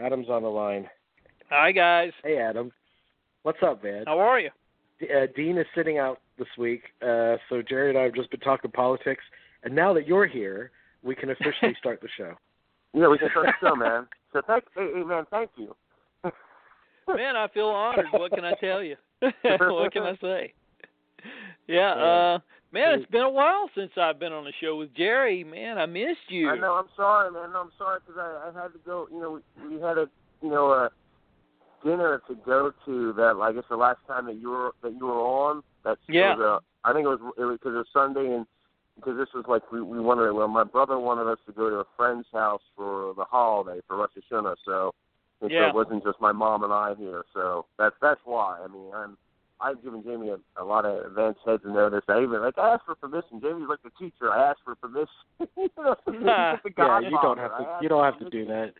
Adam's on the line. Hi guys. Hey, Adam. What's up, man? How are you? D- uh, Dean is sitting out this week, uh, so Jerry and I have just been talking politics. And now that you're here, we can officially start the show. Yeah, we can start the show, man. So thank, hey, hey, man, thank you. Man, I feel honored. What can I tell you? what can I say? Yeah, uh man, it's been a while since I've been on the show with Jerry. Man, I missed you. I know. I'm sorry, man. No, I'm sorry because I, I had to go. You know, we, we had a you know a dinner to go to that. I guess the last time that you were that you were on. That's Yeah. Was, uh, I think it was it was because it was Sunday and because this was like we we wanted well my brother wanted us to go to a friend's house for the holiday for Rosh Hashanah so. And Yeah. so it wasn't just my mom and I here, so that's that's why. I mean, I'm I've given Jamie a, a lot of advance heads and notice. I even like I asked for permission. Jamie's like the teacher. I asked for permission. you know, he's the yeah, you don't have to. You don't have to do that.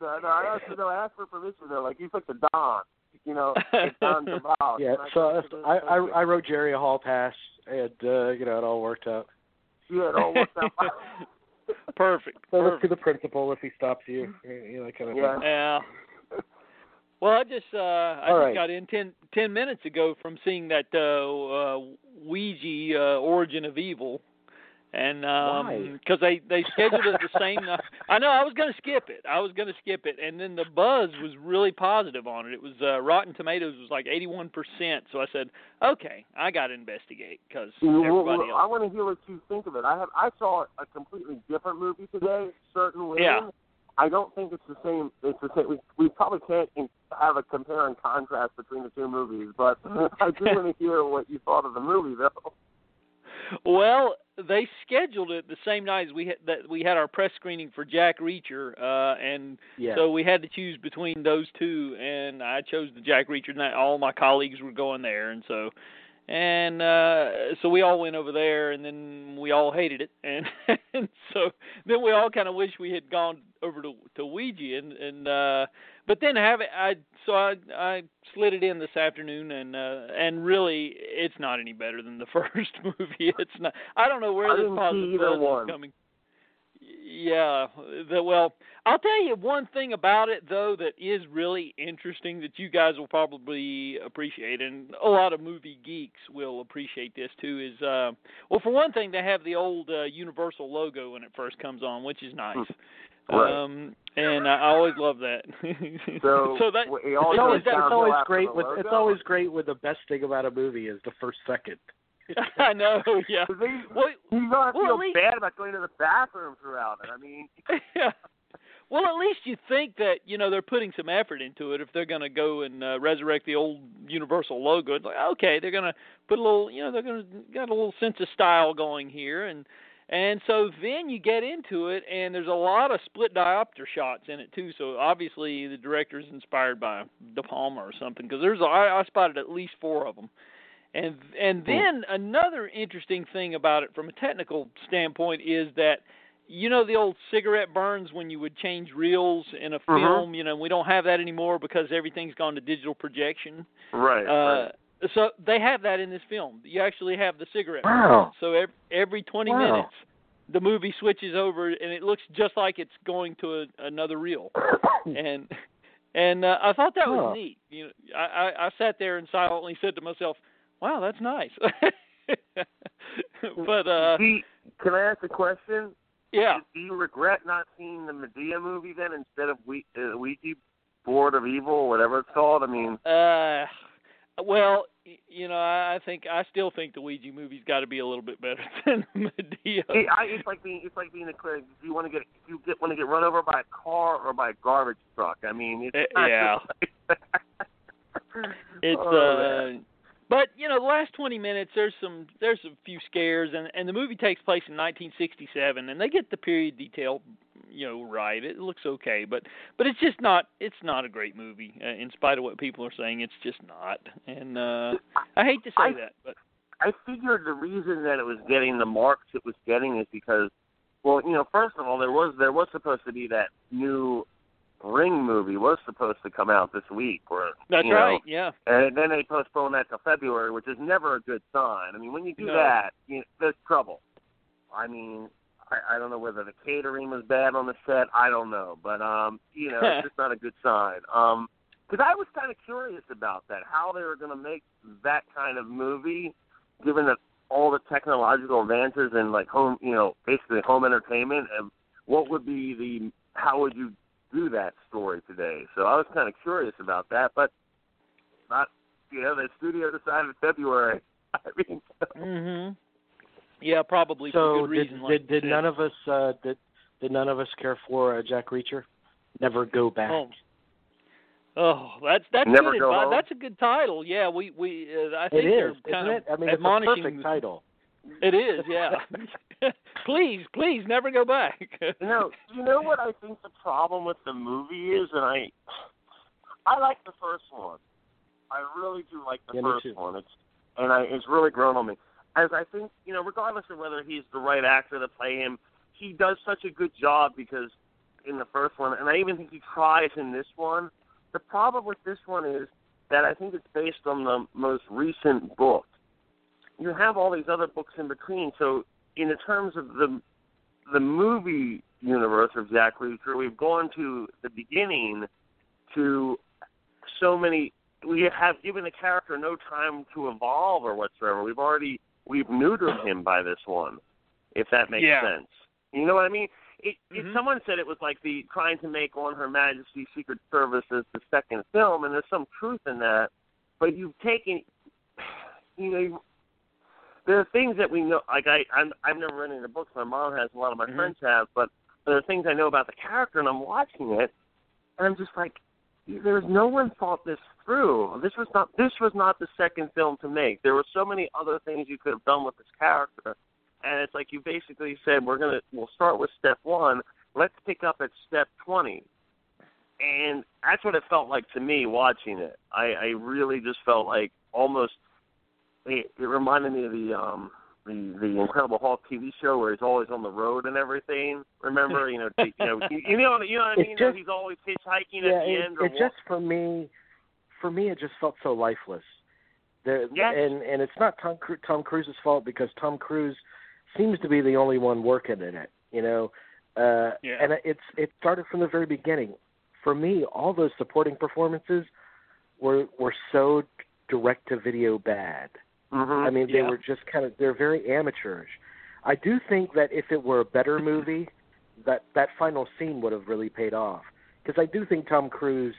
No, no, I asked, no, I asked for permission though. Like he's like the Don, you know, like Don DeVal. Yeah, And so I, I. I wrote Jerry a hall pass, and uh, you know it all worked out. yeah, it all worked out. Perfect. So look to Perfect. the principal if he stops you, you know, kind of Yeah. thing. Yeah. Well, I just uh I All just right. got in ten ten minutes ago from seeing that uh, uh Ouija uh, Origin of Evil. And Why? um because they they scheduled it the same night. I know I was going to skip it. I was going to skip it and then the buzz was really positive on it. It was uh Rotten Tomatoes was like 81%. So I said, "Okay, I got to investigate Well, everybody well, I want to hear what you think of it. I have I saw a completely different movie today. Certain women. Yeah. I don't think it's the same. It's the same. We we probably can't in- have a compare and contrast between the two movies, but I do want to hear what you thought of the movie, though. Well, they scheduled it the same night as we had that we had our press screening for Jack Reacher, uh, and Yeah. so we had to choose between those two, and I chose the Jack Reacher. And all my colleagues were going there, and so and uh so we all went over there and then we all hated it. And, and so then we all kind of wish we had gone over to to Ouija. And and uh but then have it I so I I slid it in this afternoon and uh and really it's not any better than the first movie. It's not I don't know where I this positive is coming yeah the well I'll tell you one thing about it though that is really interesting that you guys will probably appreciate and a lot of movie geeks will appreciate this too is uh well for one thing they have the old uh, universal logo when it first comes on which is nice Right. um and I I always love that So, that it all It's goes always, it's always great with logo? it's always great with the best thing about a movie is the first second. I know yeah. they- well You don't Well, feel least- bad about going to the bathroom throughout it. I mean, yeah. Well, at least you think that you know they're putting some effort into it if they're going to go and uh, resurrect the old Universal logo. It's like okay, they're going to put a little, you know, they're going to got a little sense of style going here, and and so then you get into it, and there's a lot of split diopter shots in it too. So obviously the director's inspired by De Palma or something because there's I, I spotted at least four of them. And and then another interesting thing about it from a technical standpoint is that you know the old cigarette burns when you would change reels in a Mhm. film, you know, we don't have that anymore because everything's gone to digital projection. right. Uh so they have that in this film. You actually have the cigarette Wow. burns. So every, every 20 Wow. minutes the movie switches over and it looks just like it's going to a, another reel. And and uh, I thought that was Huh. neat. You know, I, I I sat there and silently said to myself, "Wow, that's nice." but uh can I ask a question? yeah. Do you regret not seeing the Madea movie then instead of we, uh, Ouija Board of Evil, or whatever it's called? I mean, Uh, well, you know, I I think I still think the Ouija movie's got to be a little bit better than Madea. it, I, it's like being it's like being a clear. Do you want to get do you get want to get run over by a car or by a garbage truck? I mean, it's Uh, not yeah. just It's Oh, man. But you know, the last twenty minutes there's some there's a few scares, and and the movie takes place in 1967, and they get the period detail, you know, right. It looks okay, but but it's just not it's not a great movie. Uh, in spite of what people are saying, it's just not. And uh I hate to say I- that, but I figured the reason that it was getting the marks it was getting is because, well, you know, first of all, there was there was supposed to be that new Ring movie was supposed to come out this week, or that's you know, right. Yeah. and then they postponed that to February, which is never a good sign. I mean, when you do No. that, you know, there's trouble. I mean, I, I don't know whether the catering was bad on the set. I don't know, but um, you know, it's just not a good sign. Um, because I was kind of curious about that, how they were going to make that kind of movie, given that all the technological advances in like home, you know, basically home entertainment, and what would be the, how would you do that story today? So I was kind of curious about that, but not, you know, the studio decided February. I mean, mhm. Yeah, probably so for good reason. did like did, you none of us uh, did did none of us care for uh, Jack Reacher? Never go back. Oh, oh that's that's Never good go advice. home? That's a good title. Yeah, we we uh, I think is, they're isn't kind of it? I mean, it's a admonishing. perfect title. It is, yeah. please, please, never go back. Know, you know what I think the problem with the movie is, and I, I like the first one. I really do like the Yeah, first one. It's and I it's really grown on me. As I think, you know, regardless of whether he's the right actor to play him, he does such a good job because in the first one, and I even think he tries in this one. The problem with this one is that I think it's based on the most recent book. You have all these other books in between, so in the terms of the the movie universe of Jack Reacher, we've gone to the beginning to so many. We have given the character no time to evolve or whatsoever. We've already we've neutered him by this one, if that makes Yeah. sense. You know what I mean? It, it, Mhm. someone said it was like the trying to make on Her Majesty's Secret Service as the second film, and there's some truth in that. But you've taken, you know, there are things that we know. Like I, I'm, I've never read any of the books. My mom has. A lot of my Mhm. friends have. But there are things I know about the character, and I'm watching it, and I'm just like, there's no one thought this through. This was not. This was not the second film to make. There were so many other things you could have done with this character, and it's like you basically said, we're gonna. We'll start with step one. Let's pick up at step twenty. And that's what it felt like to me watching it. I, I really just felt like almost it, it reminded me of the um the the Incredible Hulk TV show where he's always on the road and everything. Remember, you know, you know, you, you know, you know what I It mean. You know, he's always hitchhiking yeah, at the it, end. Or it just for me, for me, it just felt so lifeless. There, Yes. and and it's not Tom Tom Cruise's fault because Tom Cruise seems to be the only one working in it. You know, uh, Yeah. and it's it started from the very beginning. For me, all those supporting performances were were so direct to video bad. Hmm I mean, they Yeah. were just kind of they're very amateurish. I do think that if it were a better movie, that that final scene would have really paid off because I do think Tom Cruise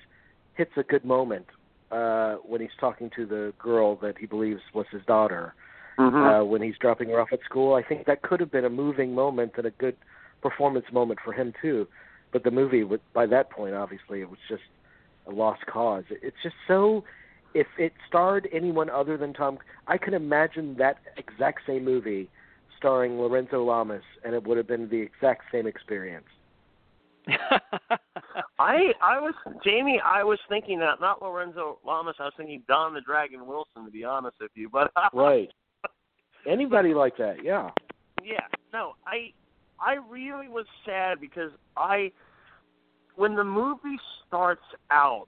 hits a good moment uh when he's talking to the girl that he believes was his daughter hmm uh when he's dropping her off at school. I think that could have been a moving moment and a good performance moment for him too. But the movie, by that point, obviously, it was just a lost cause. It- It's just so. If it starred anyone other than Tom, I can imagine that exact same movie starring Lorenzo Lamas, and it would have been the exact same experience. I I was Jamie. I was thinking that not Lorenzo Lamas. I was thinking Don the Dragon Wilson. To be honest with you, but Right. Anybody like that? Yeah. Yeah, no, I I really was sad because I when the movie starts out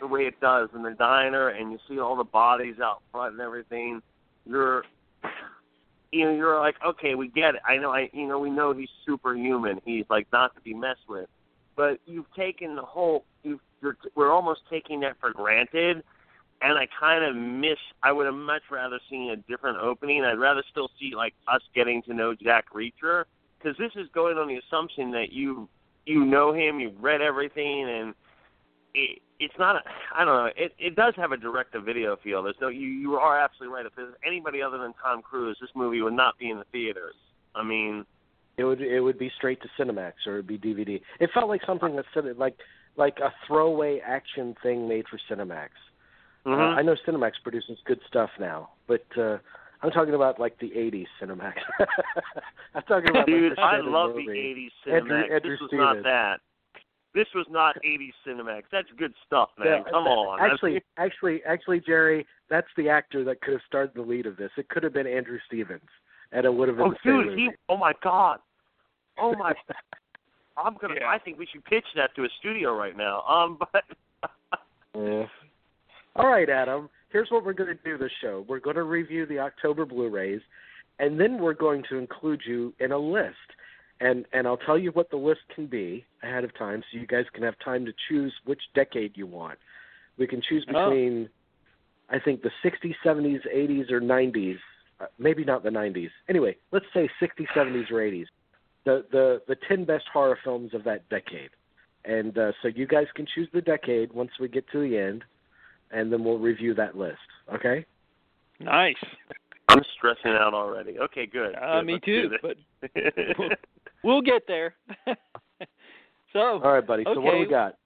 the way it does in the diner and you see all the bodies out front and everything, you're you know, you're like, okay, we get it. I know I you know, we know he's superhuman. He's like not to be messed with. But you've taken the whole you you're we're almost taking that for granted and I kind of miss. I would have much rather seen a different opening. I'd rather still see like us getting to know Jack Reacher because this is going on the assumption that you you know him, you've read everything, and it, it's not. A, I don't know. It it does have a direct to video feel. There's no. You you are absolutely right. If there's anybody other than Tom Cruise, this movie would not be in the theaters. I mean, It would it would be straight to Cinemax or it'd be DVD. It felt like something that said like like a throwaway action thing made for Cinemax. Uh, mhm. I know Cinemax produces good stuff now, but uh I'm talking about like the '80s Cinemax. I'm talking about dude, like, the I love the movie. '80s Cinemax. Andrew- Andrew this was not that. This was not '80s Cinemax. That's good stuff, man. Yeah, Come on. Actually, actually, actually, Jerry, that's the actor that could have starred the lead of this. It could have been Andrew Stevens, and it would have been Oh, the same dude, movie. he. Oh my God. Oh my. I'm gonna. Yeah. I think we should pitch that to a studio right now. Um, but. Yeah. All right, Adam. Here's what we're going to do this show. We're going to review the October Blu-rays, and then we're going to include you in a list. And and I'll tell you what the list can be ahead of time, so you guys can have time to choose which decade you want. We can choose Oh. between, I think, the 60s, 70s, 80s, or 90s. Uh, maybe not the 90s. Anyway, let's say 60s, 70s, or 80s. The the the 10 best horror films of that decade, and uh, so you guys can choose the decade once we get to the end, and then we'll review that list. Okay? Nice. I'm stressing out already. Okay, good. Uh, good. me Let's too. But this. we'll get there. so All right, buddy. So what do we got?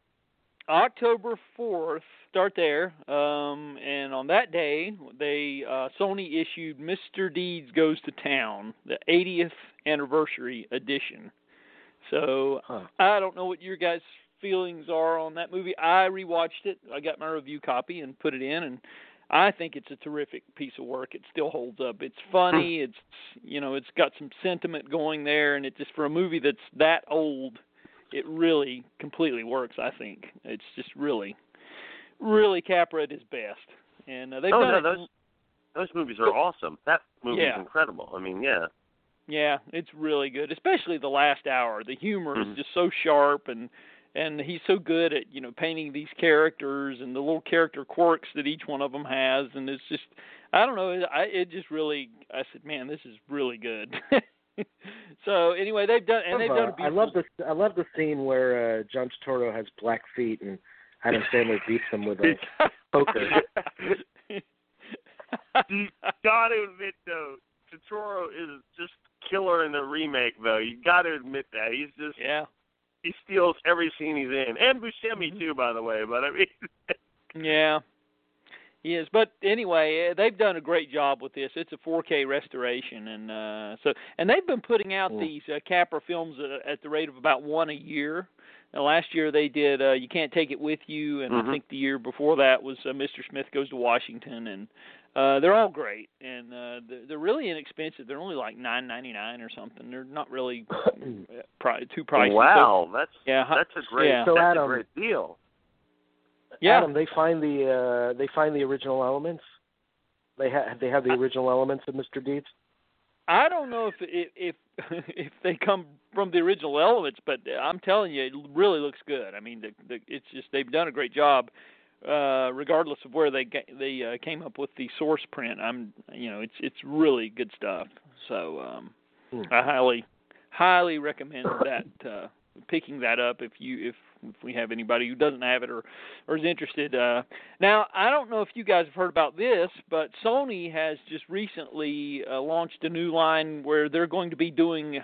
October fourth, start there. Um, and on that day, they uh, Sony issued Mr. Deeds Goes to Town, the 80th anniversary edition. So Huh. I don't know what your guys' feelings are on that movie. I rewatched it. I got my review copy and put it in, and I think it's a terrific piece of work. It still holds up. It's funny. It's you know, it's got some sentiment going there, and it just for a movie that's that old, it really completely works. I think it's just really, really Capra at his best, and uh, they've oh done no, it. those those movies are awesome. That movie Yeah. is incredible. I mean, yeah. Yeah, it's really good, especially the last hour. The humor Mhm. is just so sharp and and he's so good at, you know, painting these characters and the little character quirks that each one of them has and it's just I don't know, it, I it just really I said, "Man, this is really good." so, anyway, they've done and they've done a I beautiful love the I love the scene where uh, John Turturro has black feet and Adam Sandler beats him with a poker. you gotta admit though, Turturro is just killer in the remake though. You gotta admit that. He's just yeah. He steals every scene he's in. And Buscemi Mm-hmm. too, by the way, but I mean Yeah. He is, but anyway, uh, they've done a great job with this. It's a 4K restoration, and uh, so and they've been putting out Mm. these uh, Capra films at, at the rate of about one a year. Now, last year they did uh, "You Can't Take It With You," and Mhm. I think the year before that was uh, "Mr. Smith Goes to Washington," and uh, they're all great, and uh, they're, they're really inexpensive. They're only like nine ninety nine or something. They're not really uh, pri- too pricey. So- Wow, that's yeah, that's a great yeah. So, that's Adam- a great deal. yeah. Adam, they find the uh, they find the original elements. They have they have the original elements of Mr. Deeds. I don't know if if if, if they come from the original elements, but I'm telling you, it really looks good. I mean, the, the, it's just they've done a great job, uh, regardless of where they ga- they uh, came up with the source print. I'm you know, it's it's really good stuff. So um, Hmm. I highly highly recommend that uh, picking that up if you if if we have anybody who doesn't have it or or is interested. Uh, now I don't know if you guys have heard about this, but Sony has just recently uh, launched a new line where they're going to be doing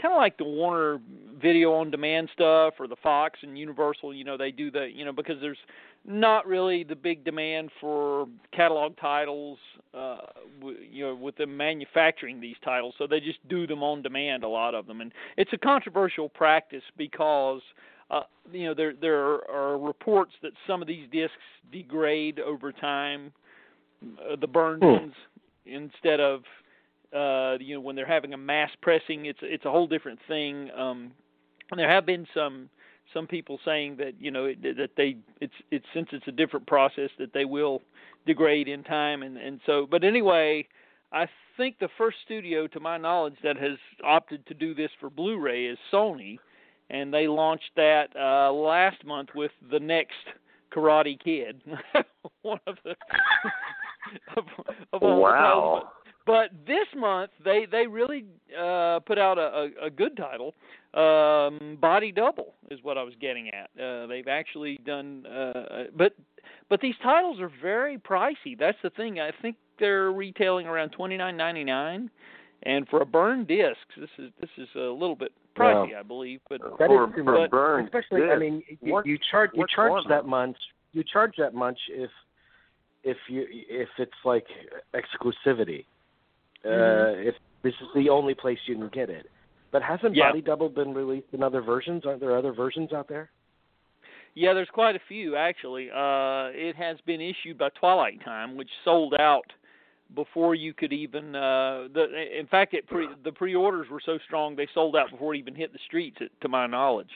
kind of like the Warner Video on Demand stuff or the Fox and Universal. You know they do the you know because there's not really the big demand for catalog titles, uh, w- you know, with them manufacturing these titles, so they just do them on demand. A lot of them, and it's a controversial practice because, uh, you know, there there are reports that some of these discs degrade over time, uh, the burned Hmm. ones, instead of, uh, you know, when they're having a mass pressing, it's it's a whole different thing. Um, and there have been some some people saying that you know it, that they it's it's since it's a different process that they will degrade in time and and so but anyway I think the first studio to my knowledge that has opted to do this for Blu-ray is Sony and they launched that uh last month with the next Karate Kid one of the of, of all the titles, Wow. but this month they they really uh put out a, a, a good title. Um Body Double is what I was getting at. Uh they've actually done uh but but these titles are very pricey. That's the thing. I think they're retailing around twenty nine ninety nine. And for a burned disc, this is this is a little bit pricey, I believe. But That for, is for much. burned Especially, I mean, you, What- you charge you charge one that much. You charge that much if if you if it's like exclusivity. Mhm. Uh, if this is the only place you can get it. But hasn't Yeah. Body Double been released in other versions? Aren't there other versions out there? Yeah, there's quite a few actually. Uh, it has been issued by Twilight Time, which sold out before you could even. Uh, the in fact, it pre, the pre-orders were so strong they sold out before it even hit the streets, to my knowledge.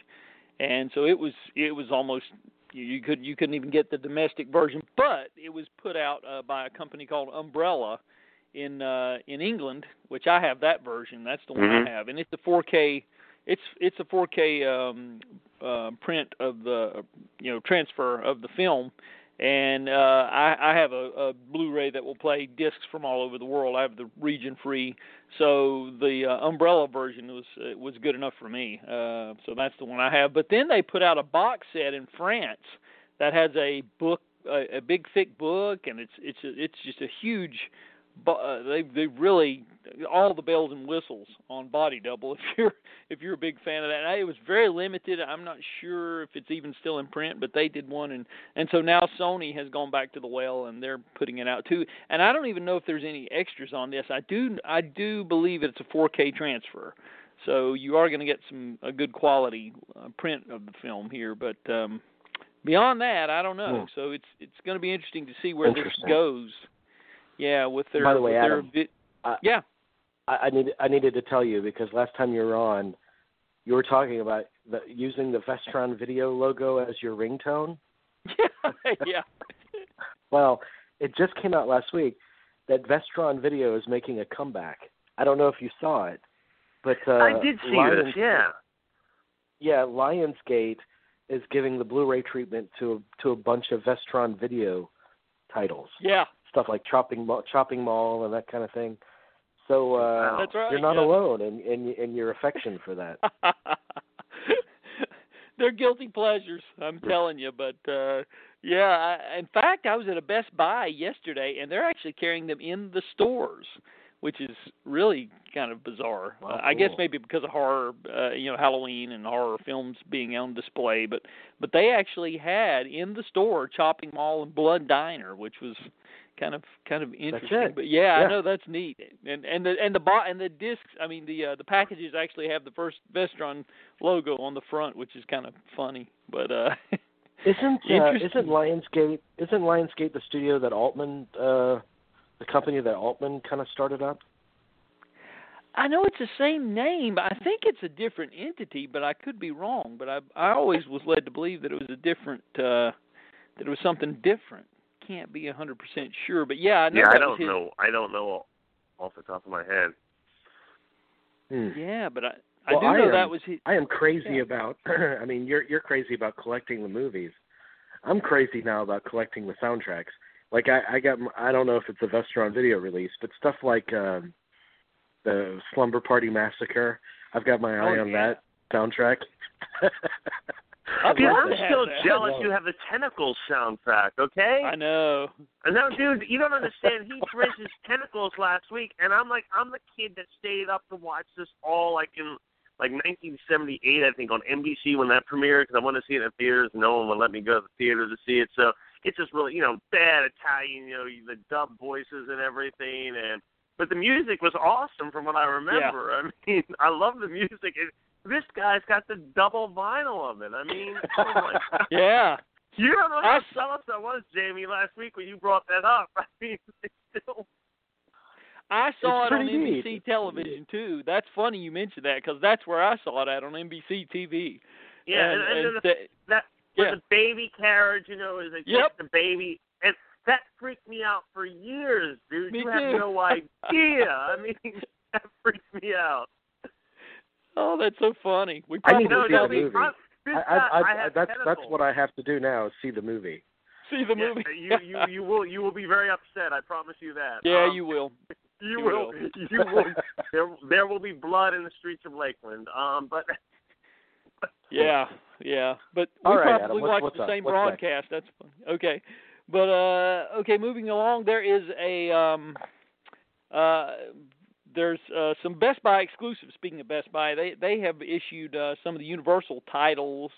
And so it was it was almost you, you could you couldn't even get the domestic version, but it was put out uh, by a company called Umbrella in uh, in England, which I have that version. That's the one Mhm. I have, and it's a 4K it's it's a 4K um, uh, print of the you know transfer of the film, and uh, I, I have a, a Blu-ray that will play discs from all over the world. I have the region free, so the uh, umbrella version was uh, was good enough for me. Uh, so that's the one I have. But then they put out a box set in France that has a book, a, a big thick book, and it's it's a, it's just a huge uh, they they really all the bells and whistles on Body Double if you're if you're a big fan of that. It was very limited. I'm not sure if it's even still in print, but they did one and and so now Sony has gone back to the well and they're putting it out too. And I don't even know if there's any extras on this. I do I do believe it's a 4K transfer. So you are going to get some a good quality uh, print of the film here, but um beyond that, I don't know. Hmm. So it's it's going to be interesting to see where this goes. Yeah, with their By the way, with their Adam, vi- I- yeah. I, I need I needed to tell you because last time you were on, you were talking about the, using the Vestron Video logo as your ringtone. yeah. Well, it just came out last week that Vestron Video is making a comeback. I don't know if you saw it, but uh, I did see Lions, this. Yeah. Yeah, Lionsgate is giving the Blu-ray treatment to to a bunch of Vestron Video titles, Yeah. Stuff like Chopping Mall, Chopping Mall and that kind of thing. So uh, Wow. That's right. you're not yeah. alone in, in in your affection for that. They're guilty pleasures, I'm telling you. But uh yeah, I, in fact, I was at a Best Buy yesterday, and they're actually carrying them in the stores, which is really kind of bizarre. Wow, uh, I guess maybe because of horror, uh, you know, Halloween and horror films being on display. But but they actually had in the store Chopping Mall and Blood Diner, which was kind of kind of interesting. But yeah, Yeah. I know that's neat. And and the and the bo- and the discs, I mean the uh, the packages actually have the first Vestron logo on the front, which is kind of funny. But uh Isn't uh, isn't Lionsgate isn't Lionsgate the studio that Altman uh the company that Altman kind of started up? I know it's the same name. but I think it's a different entity, but I could be wrong. But I I always was led to believe that it was a different uh that it was something different. Can't be a hundred percent sure, but yeah, I know Yeah, I that was don't his- know. I don't know off the top of my head. Hmm. Yeah, but I I Well, do I know am- that was his. I am crazy Yeah. about. I mean, you're you're crazy about collecting the movies. I'm crazy now about collecting the soundtracks. Like I, I got. I don't know if it's a Vestron video release, but stuff like um, the Slumber Party Massacre. I've got my eye Oh, on yeah. that soundtrack. I'd Dude, I'm still that. jealous you have the Tentacles soundtrack, okay? I know. And now, dude, you don't understand. He raised his tentacles last week, and I'm like, I'm the kid that stayed up to watch this all like in like 1978, I think, on NBC when that premiered because I wanted to see it in theaters. and No one would let me go to the theater to see it, so it's just really, you know, bad Italian, you know, the dub voices and everything, and but the music was awesome from what I remember. Yeah. I mean, I love the music. And this guy's got the double vinyl of it. I mean, oh my Yeah. You don't know how s- jealous I was, Jamie, last week when you brought that up. I mean, still. I saw It's it on NBC neat. television too. That's funny you mentioned that because that's where I saw it at on NBC TV. Yeah, and, and, and, and the, the- that with the baby carriage, you know, is like Yep. the baby, and that freaked me out for years, dude. Me you have too. no idea. I mean, that freaked me out. Oh, that's so funny. We I probably need to see the the- movie. This I, I, I, I have that's that's what I have to do now is see the movie. see the Yeah, movie. you, you, you will, you will be very upset. I promise you that. yeah, Um, you will. you, you will, will. you will. There, there will be blood in the streets of Lakeland. Um, but Yeah, yeah. But we All right, probably what's- watched the up? same What's next? broadcast. That's funny. Okay. But uh okay, moving along, there is a um uh there's uh some Best Buy exclusives. Speaking of Best Buy, they they have issued uh some of the Universal titles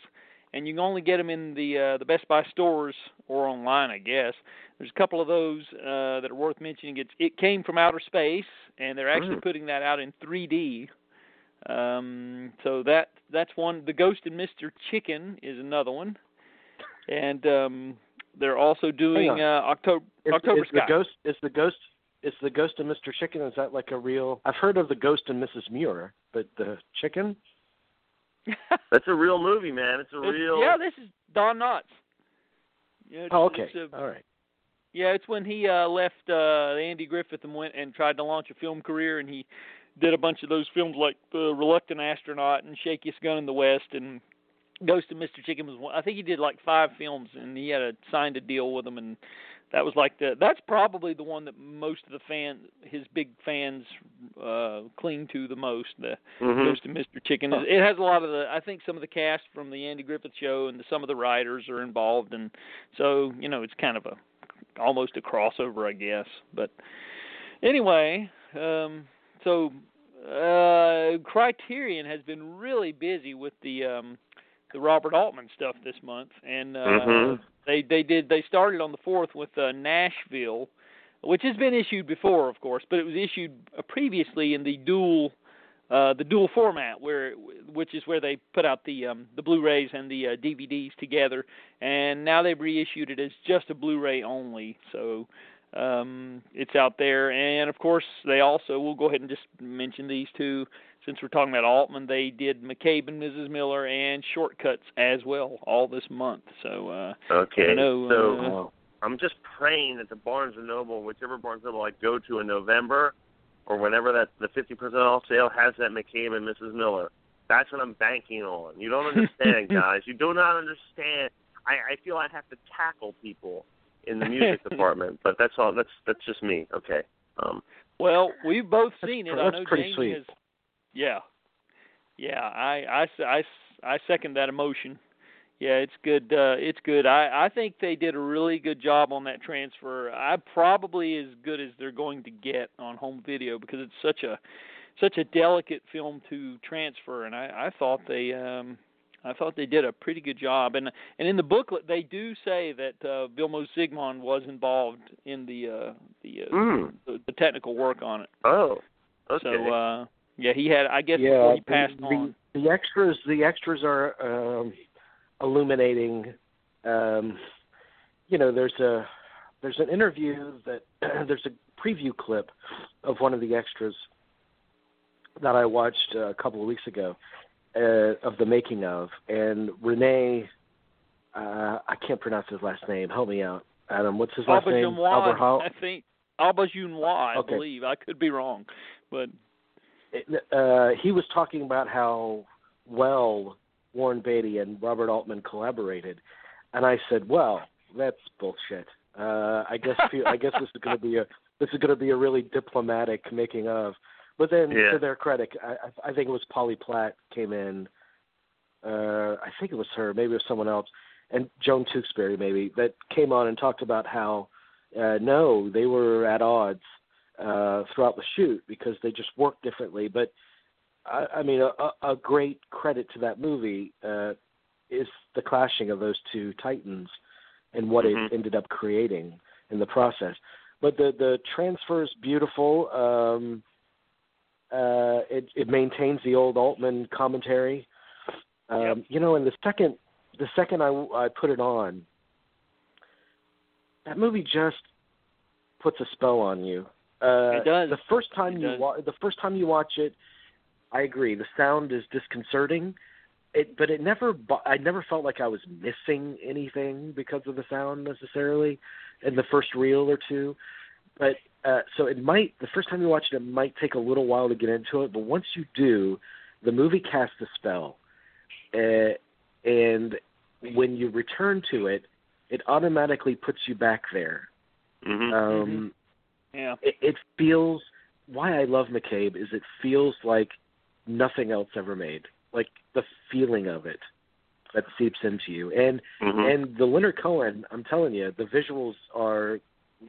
and you can only get them in the uh the Best Buy stores or online, I guess. There's a couple of those uh that are worth mentioning. It's It Came from Outer Space and they're actually Mm. putting that out in 3D. Um, so that that's one. The Ghost and Mr. Chicken is another one, and um, they're also doing uh, October Is, October is the ghost is the ghost is the ghost of Mr. Chicken? Is that like a real? I've heard of the ghost and Mrs. Muir, but the chicken? that's a real movie, man. It's a It's- real. yeah, this is Don Knotts. Yeah, Oh, okay, a- all right. yeah, it's when he uh, left uh, Andy Griffith and went and tried to launch a film career, and he did a bunch of those films like The Reluctant Astronaut and Shakiest Gun in the West and Ghost of Mr. Chicken was one. I think he did like five films and he had a signed a deal with them and that was like the that's probably the one that most of the fan his big fans uh cling to the most the Mhm. Ghost of Mr. Chicken it has a lot of the I think some of the cast from the Andy Griffith show and the, some of the writers are involved and so you know it's kind of a almost a crossover I guess but anyway um so uh Criterion has been really busy with the um the Robert Altman stuff this month and uh Mhm. they they did they started on the fourth with uh, Nashville, which has been issued before, of course, but it was issued uh, previously in the dual uh, the dual format, where which is where they put out the um, the Blu-rays and the uh, DVDs together, and now they've reissued it as just a Blu-ray only. So um, it's out there, and of course they also we'll go ahead and just mention these two since we're talking about Altman. They did McCabe and Mrs. Miller and Shortcuts as well all this month. So. Uh, Okay. I know, so uh, I'm just praying that the Barnes and Noble, whichever Barnes and Noble I go to in November, or whenever that the 50% off sale has that McCabe and Mrs. Miller. That's what I'm banking on. You don't understand, guys. You do not understand. I, I feel I have to tackle people in the music department, but that's all. That's that's just me. Okay. Um. Well, we've both seen it. I that's know pretty Jamie sweet. has. Yeah, yeah. I, I, I, s- I second that emotion. Yeah, it's good. Uh, it's good. I, I think they did a really good job on that transfer. I probably as good as they're going to get on home video because it's such a, such a delicate film to transfer, and I, I thought they. um I thought they did a pretty good job, and and in the booklet they do say that uh, Vilmos Zsigmond was involved in the uh, the, uh, Mm. the the technical work on it. Oh. Okay. So uh yeah, he had I guess yeah, he passed the, on. The extras, the extras are um, illuminating. Um, you know, there's a there's an interview that there's a preview clip of one of the extras that I watched a couple of weeks ago uh, of the making of, and René, uh, I can't pronounce his last name. Help me out, Adam. What's his last name? Albert Hall. I think Auberjonois, I Okay. believe. I could be wrong. But uh, he was talking about how well Warren Beatty and Robert Altman collaborated, and I said, "Well, that's bullshit. Uh, I guess I guess this is going to be a this is going to be a really diplomatic making of." But then, Yeah. to their credit, I, I think it was Polly Platt came in. Uh, I think it was her, maybe it was someone else, and Joan Tewksbury maybe that came on and talked about how uh, no, they were at odds uh, throughout the shoot because they just work differently. But I, I mean, a, a great credit to that movie uh, is the clashing of those two titans and what Mhm. it ended up creating in the process. But the the transfer is beautiful. Um, uh, it it maintains the old Altman commentary. Um, Yep. You know, and the second the second I I put it on, that movie just puts a spell on you. Uh, It does. The first time It you does. wa- the first time you watch it, I agree. The sound is disconcerting. It, but it never. bo- I never felt like I was missing anything because of the sound necessarily, in the first reel or two. But uh, so it might. The first time you watch it, it might take a little while to get into it. But once you do, the movie casts a spell, uh, and when you return to it, it automatically puts you back there. Mhm. Um, yeah. it, it feels why I love McCabe is it feels like nothing else ever made. Like the feeling of it that seeps into you. And Mhm. and the Leonard Cohen, I'm telling you, the visuals are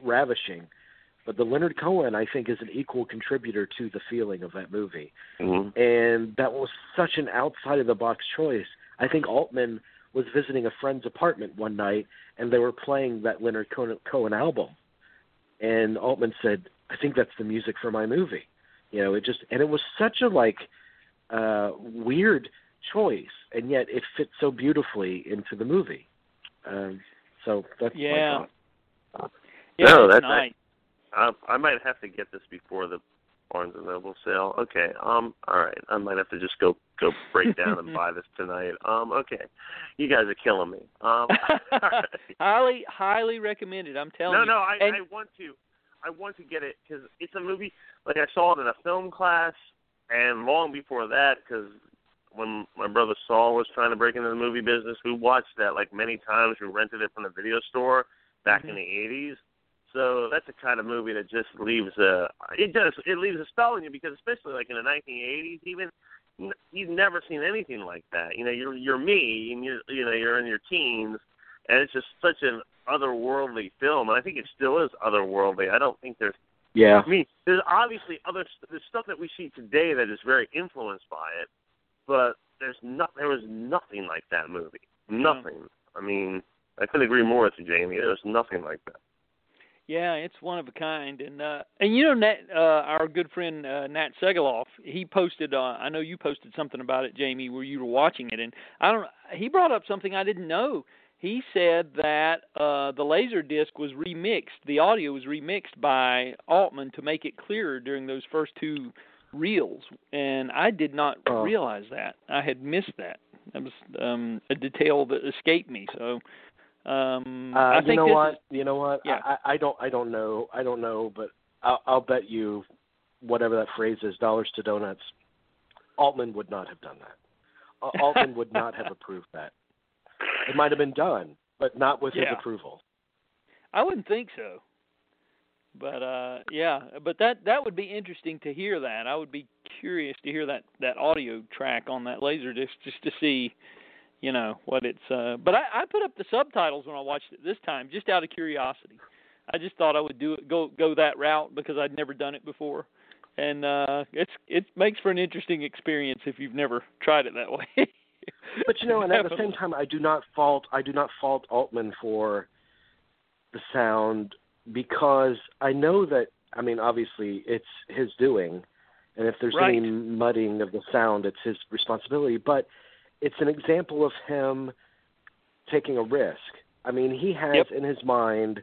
ravishing. But the Leonard Cohen, I think, is an equal contributor to the feeling of that movie. Mhm. And that was such an outside of the box choice. I think Altman was visiting a friend's apartment one night and they were playing that Leonard Cohen, Cohen album. And Altman said, "I think that's the music for my movie." You know, it just and it was such a like uh weird choice and yet it fits so beautifully into the movie. Um so that's my Yeah. thought. Yeah, No, that's nice. I, I might have to get this before the Barnes and Noble sale. Okay. Um. All right. I might have to just go go break down and buy this tonight. Um. Okay. You guys are killing me. Um. right. highly, highly recommended. I'm telling no, you. no. I And- I want to. I want to get it because it's a movie. Like I saw it in a film class. and long before that, because when my brother Saul was trying to break into the movie business, we watched that like many times. We rented it from the video store back mm-hmm. in the '80s. So that's the kind of movie that just leaves a it does it leaves a spell on you because especially like in the 1980s even you've never seen anything like that. You know, you're you're me and you're you know you're in your teens and it's just such an otherworldly film and I think it still is otherworldly. I don't think there's yeah. I mean, there's obviously other there's stuff that we see today that is very influenced by it, but there's not there was nothing like that movie. Mm-hmm. Nothing. I mean, I couldn't agree more with you, Jamie. There was nothing like that. Yeah, it's one of a kind, and uh, and you know, Nat, uh, our good friend uh, Nat Segaloff, he posted. Uh, I know you posted something about it, Jamie, where you were watching it, and I don't. He brought up something I didn't know. He said that uh, the laser disc was remixed. The audio was remixed by Altman to make it clearer during those first two reels, and I did not oh. realize that. I had missed that. That was um, a detail that escaped me. So um, uh, I you know what? Is, you know what? Yeah. I, I don't. I don't know. I don't know. But I'll, I'll bet you, whatever that phrase is, dollars to donuts. Altman would not have done that. Altman would not have approved that. It might have been done, but not with Yeah. his approval. I wouldn't think so. But uh yeah, but that that would be interesting to hear that. I would be curious to hear that that audio track on that laser disc just to see you know what it's uh but I I put up the subtitles when I watched it this time just out of curiosity. I just thought I would do it go go that route because I'd never done it before. And uh it's it makes for an interesting experience if you've never tried it that way. But you know, and at the same time, I do not fault I do not fault Altman for the sound because I know that I mean obviously it's his doing, and if there's Right. any mudding of the sound, it's his responsibility. But it's an example of him taking a risk. I mean, he has Yep. in his mind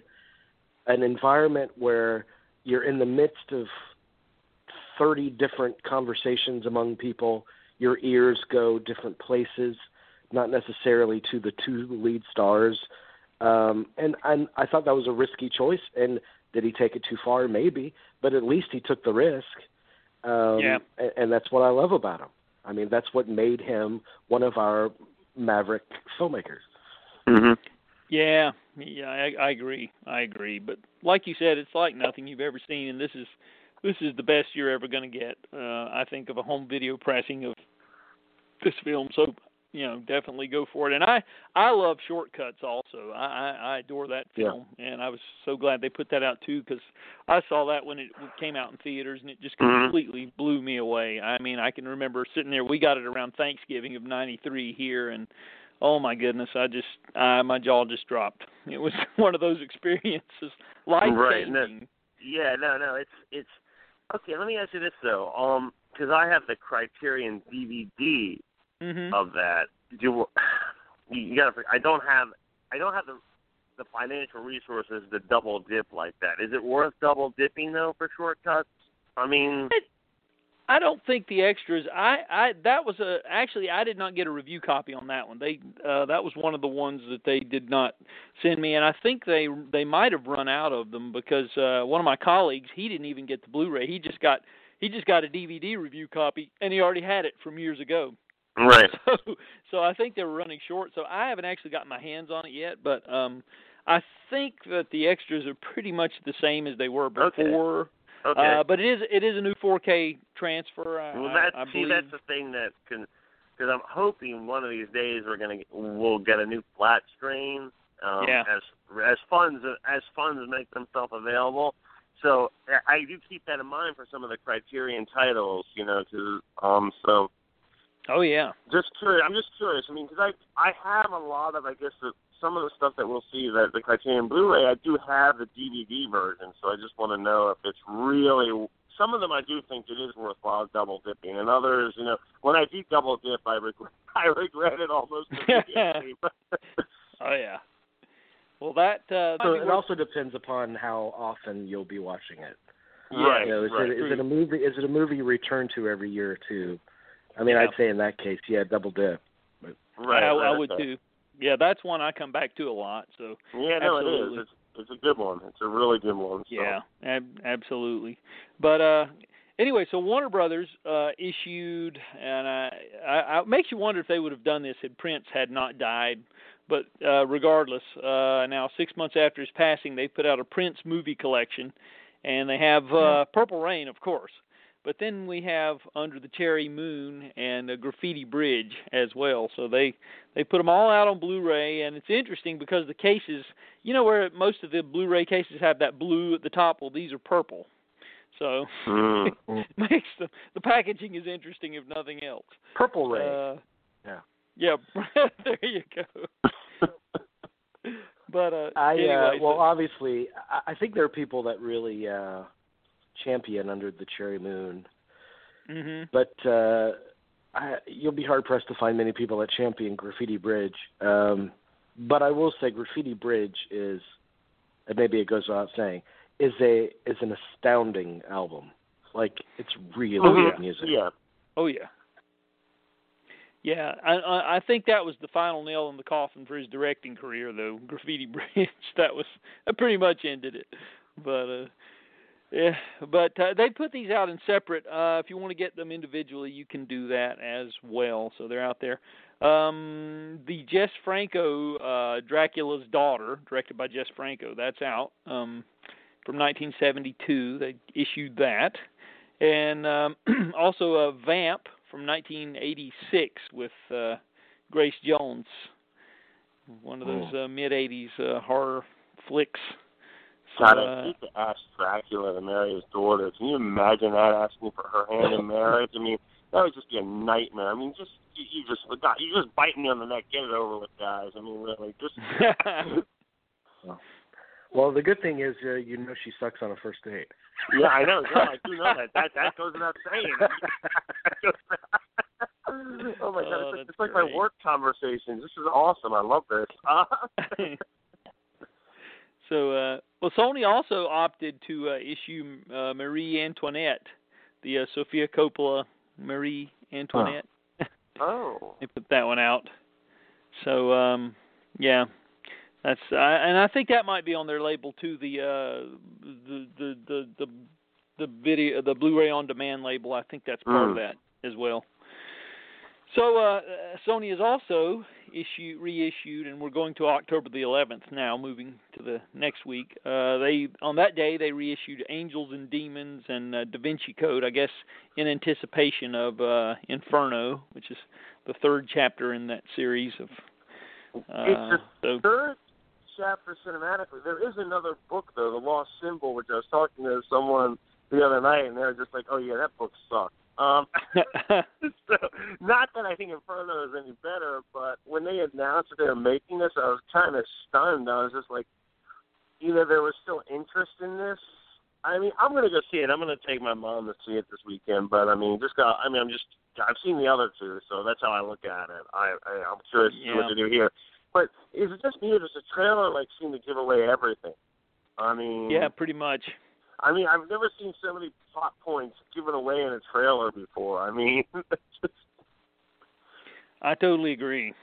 an environment where you're in the midst of 30 different conversations among people. Your ears go different places, not necessarily to the two lead stars. Um, and, and I thought that was a risky choice. And did he take it too far? Maybe, but at least he took the risk. Um, Yeah. and, and that's what I love about him. I mean, that's what made him one of our maverick filmmakers. Mm-hmm. Yeah, yeah, I, I agree. I agree. But like you said, it's like nothing you've ever seen, and this is this is the best you're ever going to get. Uh, I think of a home video pressing of this film. So you know, definitely go for it. And I I love shortcuts also. I I, I adore that Yeah. film, and I was so glad they put that out too because I saw that when it came out in theaters, and it just Mhm. completely blew me away. I mean, I can remember sitting there. We got it around Thanksgiving of '93 here, and oh my goodness, I just I, my jaw just dropped. It was one of those experiences, life Right, changing. Yeah, no, no, it's it's okay. Let me ask you this though, um, because I have the Criterion DVD hmm of that. Do you, you gotta? I don't have. I don't have the the financial resources to double dip like that. Is it worth double dipping though for shortcuts? I mean, I don't think the extras. I I that was a actually I did not get a review copy on that one. They uh that was one of the ones that they did not send me and I think they they might have run out of them because uh one of my colleagues, he didn't even get the Blu-ray. He just got he just got a DVD review copy and he already had it from years ago. Right. So so I think they were running short. So I haven't actually got my hands on it yet, but um I think that the extras are pretty much the same as they were before. Okay. Uh, but it is it is a new 4K transfer. I, well, that's I see, believe. that's the thing that can. Because I'm hoping one of these days we're gonna we'll get a new flat screen. Um, Yeah. As as funds as funds make themselves available. So I I do keep that in mind for some of the Criterion titles, you know. To um, so oh yeah. just curious. I'm just curious. I mean, because I I have a lot of I guess the, some of the stuff that we'll see that the Criterion Blu-ray. I do have the DVD version, so I just want to know if it's really. Some of them I do think it is worthwhile double dipping, and others, you know, when I do double dip, I regret I regret it almost. Oh yeah. Well, that uh, So it also depends upon how often you'll be watching it. right, You know, is right. it is it a movie? Is it a movie you return to every year or two? I mean, Yeah. I'd say in that case, yeah, double dip. right, I, right, I would right. too. Yeah, that's one I come back to a lot. So Yeah, no, Absolutely. is. It's it's a good one. It's a really good one. So. yeah, ab- absolutely. But uh, anyway, so Warner Brothers uh, issued, and I, I, I it makes you wonder if they would have done this had Prince had not died. But uh, regardless, uh, now six months after his passing, they put out a Prince movie collection, and they have uh, Purple Rain, of course. But then we have Under the Cherry Moon and a Graffiti Bridge as well. So they they put them all out on Blu-ray, and it's interesting because the cases, you know, where most of the Blu-ray cases have that blue at the top. Well, these are purple. So Mm. makes the the packaging is interesting if nothing else. Purple Ray. Uh, Yeah. Yeah, there you go. But uh I anyway, uh, well, so- obviously, I, I think there are people that really uh, champion Under the Cherry Moon, Mhm. but uh, I, you'll be hard pressed to find many people that champion Graffiti Bridge. Um, but I will say, Graffiti Bridge is, and maybe it goes without saying, is a is an astounding album. Like it's really Oh, good music. Yeah. Oh yeah. Yeah, I I I think that was the final nail in the coffin for his directing career, though. Graffiti Bridge, that was that pretty much ended it. But uh, yeah, but uh, they put these out in separate. Uh, if you want to get them individually, you can do that as well. So they're out there. Um, the Jess Franco uh, Dracula's Daughter, directed by Jess Franco, that's out um, from 1972. They issued that, and um, also a Vamp from 1986 with uh, Grace Jones, one of those uh, mid 80s uh, horror flicks. God, I hate to ask Dracula to marry his daughter. Can you imagine that asking for her hand in marriage? I mean, that would just be a nightmare. I mean, just you, you just God, you just bite me on the neck. Get it over with, guys. I mean, really, just Well, the good thing is, uh, you know, she sucks on a first date. yeah, I know. Yeah, I do know that. That that goes without saying. oh my God, Oh, it's like, it's like my work conversations. This is awesome. I love this. so, uh, well, Sony also opted to uh, issue uh, Marie Antoinette, the uh, Sofia Coppola Marie Antoinette. oh. They put that one out. So, um, yeah, that's I and I think that might be on their label too. The uh, the the the the the video, the Blu-ray on demand label. I think that's part of Mm. that as well. So uh, Sony has also issue reissued, and we're going to October the 11th now, moving to the next week. Uh, they on that day they reissued Angels and Demons and uh, Da Vinci Code, I guess, in anticipation of uh, Inferno, which is the third chapter in that series of. Uh, It's so third chapter cinematically. There is another book though, The Lost Symbol, which I was talking to someone the other night, and they were just like, "Oh yeah, that book sucked." Um, so, not that I think Inferno is any better, but when they announced that they were making this, I was kind of stunned. I was just like, know, there was still interest in this. I mean, I'm gonna go see it. I'm gonna take my mom to see it this weekend. But I mean, just got. I mean, I'm just. I've seen the other two, so that's how I look at it. I, I I'm curious to see Yeah. what they do here. But is it just me or does the trailer like seem to give away everything? I mean, yeah, pretty much. I mean, I've never seen so many plot points given away in a trailer before. I mean, just, I totally agree.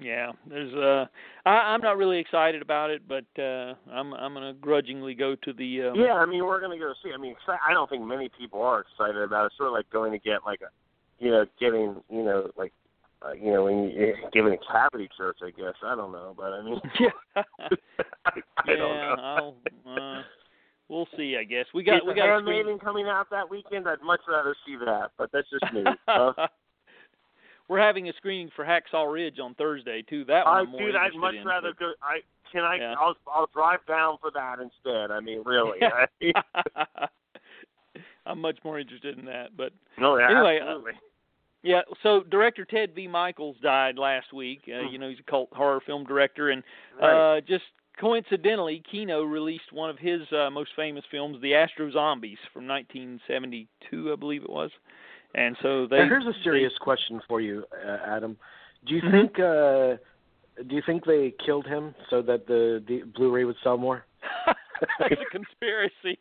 Yeah, there's uh I I'm not really excited about it, but uh I'm I'm going to grudgingly go to the um, yeah. I mean, we're gonna go see. I mean, I don't think many people are excited about it. It's sort of like going to get like a, you know, getting you know like. Uh, you know, when you giving a cavity church, I guess I don't know, but I mean, yeah. I, I yeah, don't know. I'll uh we'll see, I guess. We got Is we got a screen- Handmaiden coming out that weekend? I'd much rather see that, but that's just me. Uh, We're having a screening for Hacksaw Ridge on Thursday too. That one I, dude, I'd much in, rather but- go. I can I. Yeah. I'll I'll drive down for that instead. I mean, really. I'm much more interested in that, but no, yeah, Anyway, uh, absolutely. Yeah, so director Ted V. Mikels died last week. Uh, Hmm. you know, he's a cult horror film director, and Right. uh, just coincidentally, Kino released one of his uh, most famous films, The Astro Zombies, from 1972, I believe it was. And so they. now, here's a serious question for you, uh, Adam. Do you Mhm. think uh, do you think they killed him so that the, the Blu-ray would sell more? That's a conspiracy.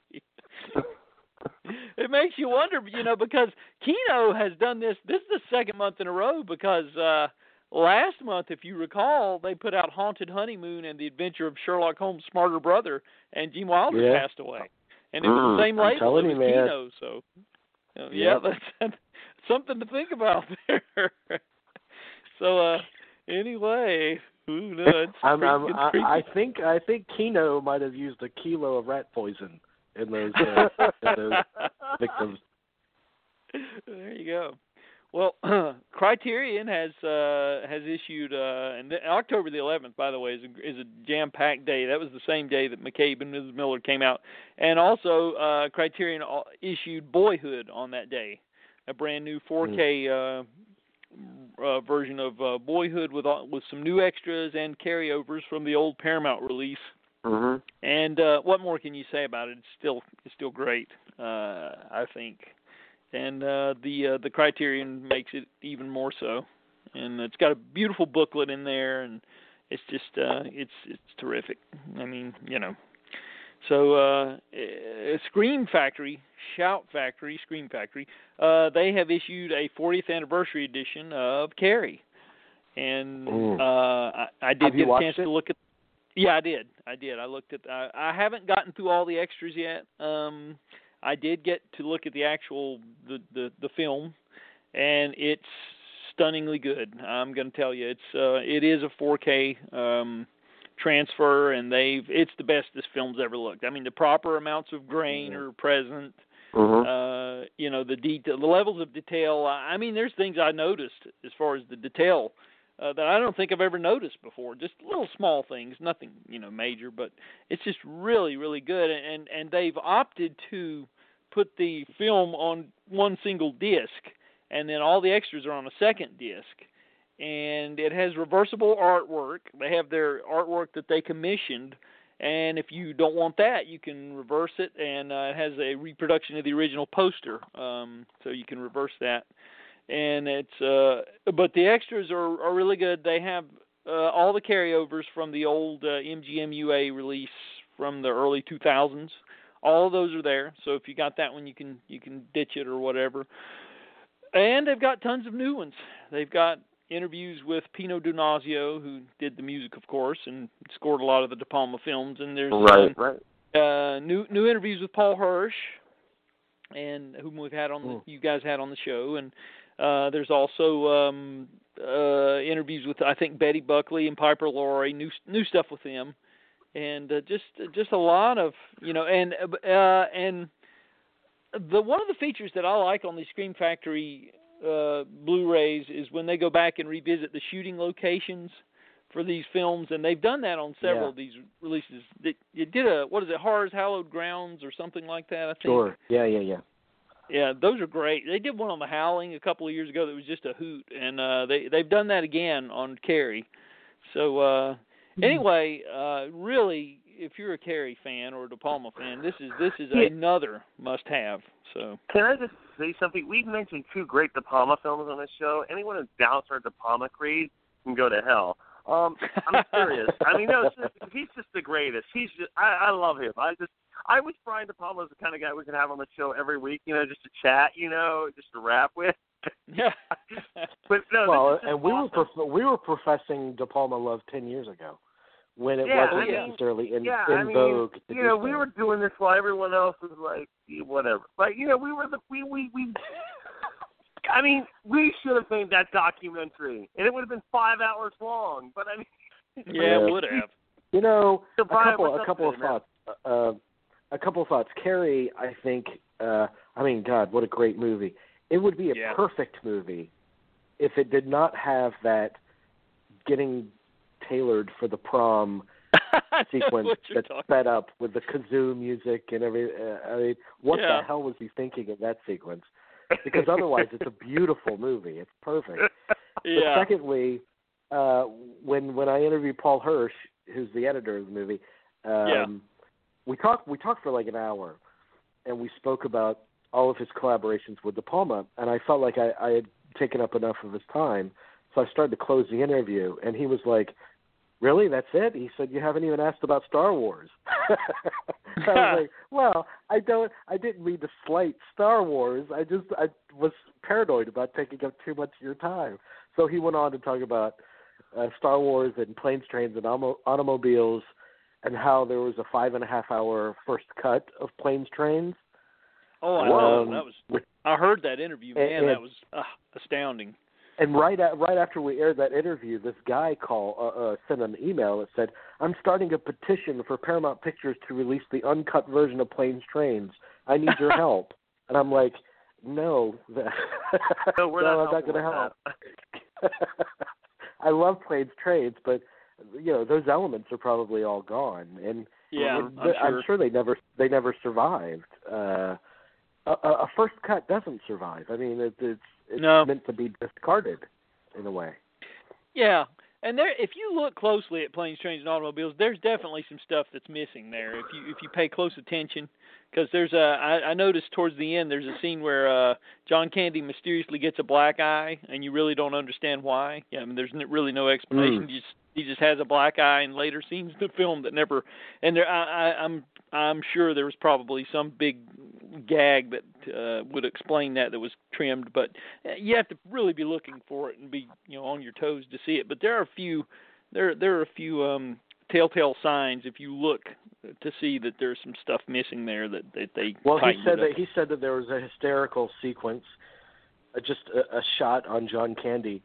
it makes you wonder, you know, because Kino has done this. This is the second month in a row because uh last month, if you recall, they put out Haunted Honeymoon and The Adventure of Sherlock Holmes' Smarter Brother, and Gene Wilder Yeah. passed away. And it was Mm, the same I'm label. man. Kino, so Uh, yeah, Yep. that's something to think about there. so uh anyway, who knows? I'm, Creepy- I'm, it's I. I think I think Kino might have used a kilo of rat poison in those, uh, in those victims. there you go. Well, Criterion has uh, has issued, uh, and th- October the 11th, by the way, is a, is a jam-packed day. That was the same day that McCabe and Mrs. Miller came out, and also uh, Criterion issued Boyhood on that day, a brand new 4K uh, uh, version of uh, Boyhood with all, with some new extras and carryovers from the old Paramount release. Mhm. And uh, what more can you say about it? It's still it's still great, uh, I think. And uh, the uh, the Criterion makes it even more so. And it's got a beautiful booklet in there, and it's just uh, it's it's terrific. I mean, you know. So uh, uh, Scream Factory, Shout Factory, Scream Factory, uh, they have issued a 40th anniversary edition of Carrie, and Mm. uh, I, I did Have get a chance it? to look at. Yeah, I did. I did. I looked at. I, I haven't gotten through all the extras yet. Um, I did get to look at the actual the the, the film, and it's stunningly good. I'm going to tell you, it's uh, it is a 4K um, transfer, and they've it's the best this film's ever looked. I mean, the proper amounts of grain are present. Mhm. Uh, you know, the detail, the levels of detail. I mean, there's things I noticed as far as the detail uh, that I don't think I've ever noticed before. Just little small things, nothing you know major, but it's just really really good. And and they've opted to put the film on one single disc, and then all the extras are on a second disc. And it has reversible artwork. They have their artwork that they commissioned, and if you don't want that, you can reverse it, and uh, it has a reproduction of the original poster, um, so you can reverse that and it's uh but the extras are are really good. They have uh all the carryovers from the old uh, MGMUA release from the early 2000s all of those are there. So if you got that one you can you can ditch it or whatever. And they've got tons of new ones. They've got interviews with Pino Donaggio who did the music of course and scored a lot of the De Palma films. And there's Right, um, right. uh, new new interviews with Paul Hirsch, and whom we've had on the, Mm. you guys had on the show, and uh, there's also um, uh, interviews with I think Betty Buckley and Piper Laurie, new new stuff with them, and uh, just just a lot of you know, and uh, and the one of the features that I like on these Scream Factory uh, Blu-rays is when they go back and revisit the shooting locations for these films, and they've done that on several Yeah. of these releases. They, you did a what is it, Horror's Hallowed Grounds or something like that? I think. Sure. Yeah, yeah, yeah. Yeah, those are great. They did one on the Howling a couple of years ago that was just a hoot, and uh, they they've done that again on Carrie. So uh, anyway, uh, really, if you're a Carrie fan or a De Palma fan, this is this is Yeah. another must-have. So Can I just say something? We've mentioned two great De Palma films on this show. Anyone who doubts our De Palma creed can go to hell. Um, I'm serious. I mean, no, seriously, he's just the greatest. He's just, I, I love him. I just, I wish Brian De Palma was the kind of guy we could have on the show every week. You know, just to chat. You know, just to rap with. yeah. But no, well, this is and we were prof- we were professing De Palma love ten years ago, when it Yeah, wasn't I mean- necessarily in yeah, in I mean, vogue. You know, so. we were doing this while everyone else was like, yeah, whatever. But you know, we were the we we we. I mean, we should have made that documentary, and it would have been five hours long. But I mean, yeah, Yeah. would have. You know, So, a couple a couple of thoughts. Uh, a couple of thoughts. Carrie, I think. Uh, I mean, God, what a great movie! It would be a Yeah. perfect movie if it did not have that getting tailored for the prom sequence that's set up with the kazoo music and every. Uh, I mean, what Yeah. the hell was he thinking in that sequence? Because otherwise, it's a beautiful movie. It's perfect. But Yeah. secondly, uh, when when I interviewed Paul Hirsch, who's the editor of the movie, um, Yeah. We talked we talked for like an hour, and we spoke about all of his collaborations with De Palma, and I felt like I, I had taken up enough of his time, so I started to close the interview, and he was like. Really, that's it? He said you haven't even asked about Star Wars. I was like, well, I don't. I didn't mean to slight Star Wars. I just I was paranoid about taking up too much of your time. So he went on to talk about uh, Star Wars and planes, trains, and automobiles, and how there was a five and a half hour first cut of planes, trains. Oh, I know. That was. I heard that interview. Man, and, that was uh, astounding. And right at, right after we aired that interview, this guy call uh, uh, sent an email that said, "I'm starting a petition for Paramount Pictures to release the uncut version of Planes Trains. I need your help." And I'm like, "No, no, we're no, not I'm not going to help." I love Planes Trains, but you know those elements are probably all gone, and yeah, I'm, I'm, I'm sure. sure they never they never survived. Uh, a, a first cut doesn't survive. I mean, it, it's it's no. meant to be discarded in a way. Yeah, and there, if you look closely at planes, trains, and automobiles, there's definitely some stuff that's missing there. If you if you pay close attention, because there's a I, I noticed towards the end there's a scene where uh John Candy mysteriously gets a black eye, and you really don't understand why. Yeah, I mean, there's really no explanation. Mm. He just he just has a black eye in later scenes of the film that never. And there, I, I, I'm I'm sure there was probably some big gag that uh, would explain that that was trimmed, but uh, you have to really be looking for it and be you know on your toes to see it. But there are a few there there are a few um, telltale signs if you look to see that there's some stuff missing there that, that they well he said that he said that there was a hysterical sequence uh, just a, a shot on John Candy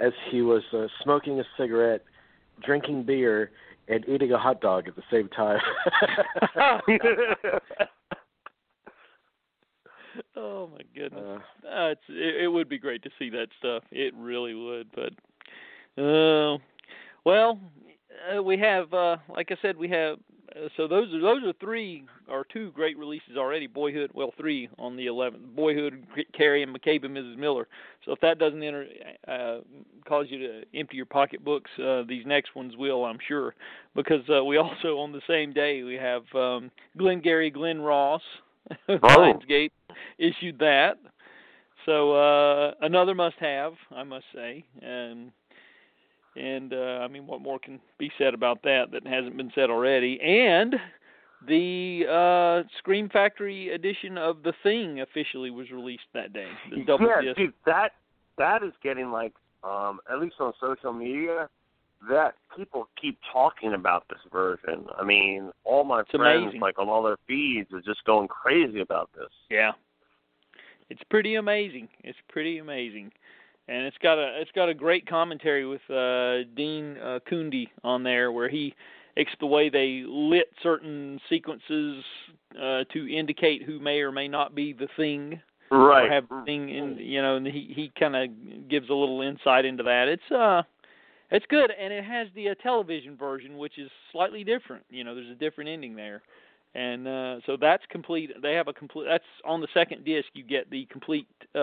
as he was uh, smoking a cigarette drinking beer and eating a hot dog at the same time. Oh my goodness. Uh, uh, it's it, it would be great to see that stuff. It really would but uh well uh, we have uh like i said we have so those are those are three or two great releases already. Boyhood well three on the 11th boyhood carrie and mccabe and mrs miller. So if that doesn't enter uh cause you to empty your pocketbooks uh these next ones will i'm sure. Because uh, we also on the same day we have um glengarry glen ross Oh. lionsgate issued that. So uh another must have i must say and uh, I mean, what more can be said about that that hasn't been said already? And the uh, Scream Factory edition of The Thing officially was released that day. Yeah, dude, that that is getting like, um, at least on social media, that people keep talking about this version. I mean, all my It's friends, amazing. like on all their feeds, are just going crazy about this. Yeah, it's pretty amazing. It's pretty amazing, and it's got a it's got a great commentary with uh, Dean uh, Cundey on there, where he it's the way they lit certain sequences uh, to indicate who may or may not be the thing. Right. or have the thing in you know and he he kind of gives a little insight into that it's uh it's good and it has the uh, television version which is slightly different you know there's a different ending there and uh so that's complete they have a complete that's on the second disc you get the complete uh,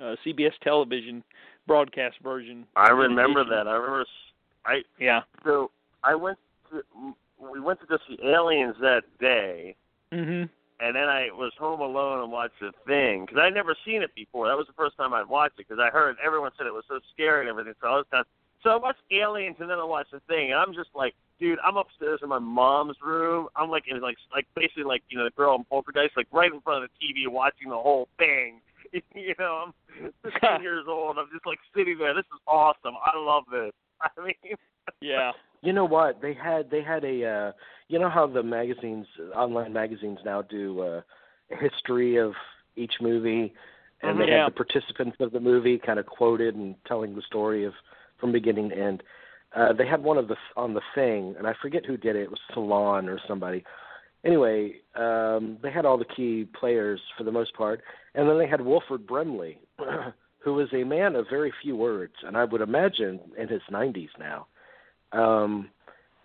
uh CBS television broadcast version I remember that. I remember. I yeah so I went to we went to go see Aliens that day, mhm and then I was home alone and watched the thing because I'd never seen it before. That was the first time I'd watched it because I heard everyone said it was so scary and everything. So I was kind of, so I watched Aliens and then I watched the thing, and I'm just like, dude, I'm upstairs in my mom's room. I'm like in like like basically like you know the girl in Poltergeist, like right in front of the TV watching the whole thing. you know, I'm 15 years old. I'm just like sitting there. This is awesome. I love this. I mean, yeah You know what? They had they had a uh you know how the magazines online magazines now do uh, a history of each movie and they Mhm. Yeah. had the participants of the movie kind of quoted and telling the story of from beginning to end. Uh they had one of the on the thing and I forget who did it. It was Salon or somebody. Anyway, um they had all the key players for the most part and then they had Wilford Brimley who was a man of very few words and I would imagine in his 90s now. Um,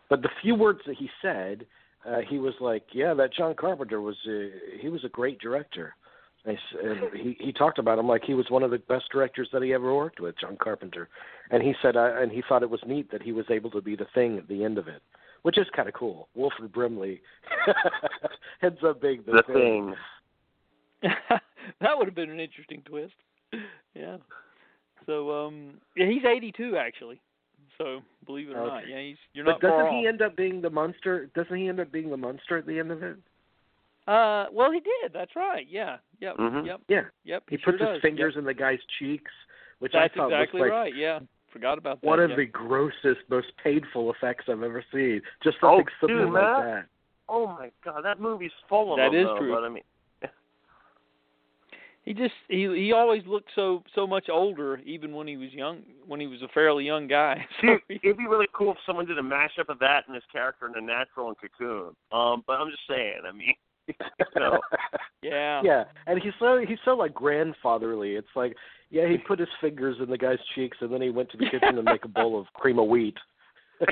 but the few words that he said, uh, he was like, "Yeah, that John Carpenter was a, he was a great director." And he he he talked about him like he was one of the best directors that he ever worked with, John Carpenter. And he said, uh, and he thought it was neat that he was able to be the thing at the end of it, which is kind of cool. Wilford Brimley ends up being the, the thing. that would have been an interesting twist. Yeah. So um yeah, he's 82 actually. So believe it or not, yeah, he's you're But not far doesn't he off. end up being the monster? Doesn't he end up being the monster at the end of it? Uh, well, he did. That's right. Yeah. Yep. Mhm. Yep. Yeah, Yep. he, sure puts does. his fingers Yep. in the guy's cheeks, which That's I thought exactly was like right. Yeah. Forgot about that. one of yeah. the grossest, most painful effects I've ever seen. Just Oh, something simple dude, like Matt. that. Oh my god, that movie's full of That them. is though, true. But I mean, he just he he always looked so so much older, even when he was young, when he was a fairly young guy. So Dude, it'd be really cool if someone did a mashup of that and his character in The Natural and Cocoon. Um, but I'm just saying, I mean, you yeah, yeah, and he's so he's so like grandfatherly. It's like, yeah, he put his fingers in the guy's cheeks, and then he went to the kitchen to make a bowl of cream of wheat.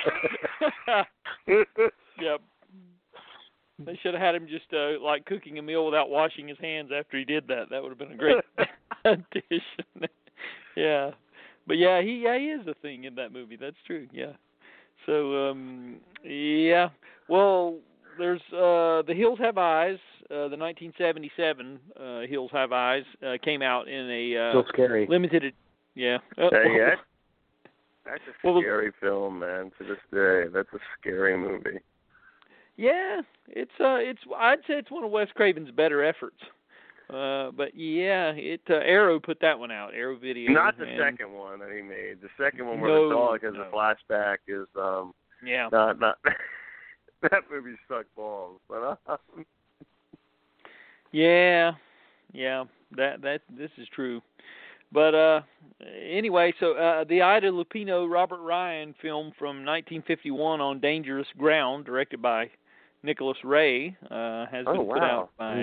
yep. They should have had him just uh, like cooking a meal without washing his hands after he did that. That would have been a great addition. yeah, but yeah, he yeah he is a thing in that movie. That's true. Yeah. So um yeah, well, there's uh The Hills Have Eyes. Uh, the 1977 uh, Hills Have Eyes uh, came out in a uh, Still scary. limited. ed- Yeah. Uh, Hey, that, that's a Well, the- scary film, man. To this day, that's a scary movie. Yeah, it's uh, it's I'd say it's one of Wes Craven's better efforts. Uh, but yeah, it uh, Arrow put that one out. Arrow Video. Not the and, second one that he made. The second one where No, the dog has no. a flashback is um Yeah. not not that movie sucked balls. But uh, Yeah, yeah, that that this is true. But uh anyway, so uh the Ida Lupino Robert Ryan film from 1951 on Dangerous Ground, directed by Nicholas Ray, uh has Oh, been put out by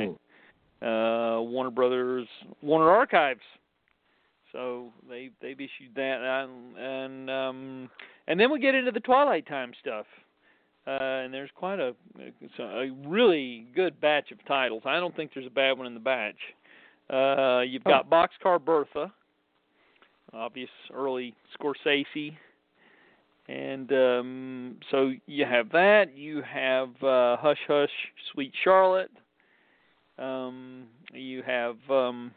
Mm. uh Warner Brothers Warner Archives. So they they've issued that and and um and then we get into the Twilight Time stuff. Uh, and there's quite a a really good batch of titles. I don't think there's a bad one in the batch. Uh, you've got Boxcar Bertha, obvious early Scorsese, and um, so you have that. You have uh, Hush Hush, Sweet Charlotte. Um, you have um,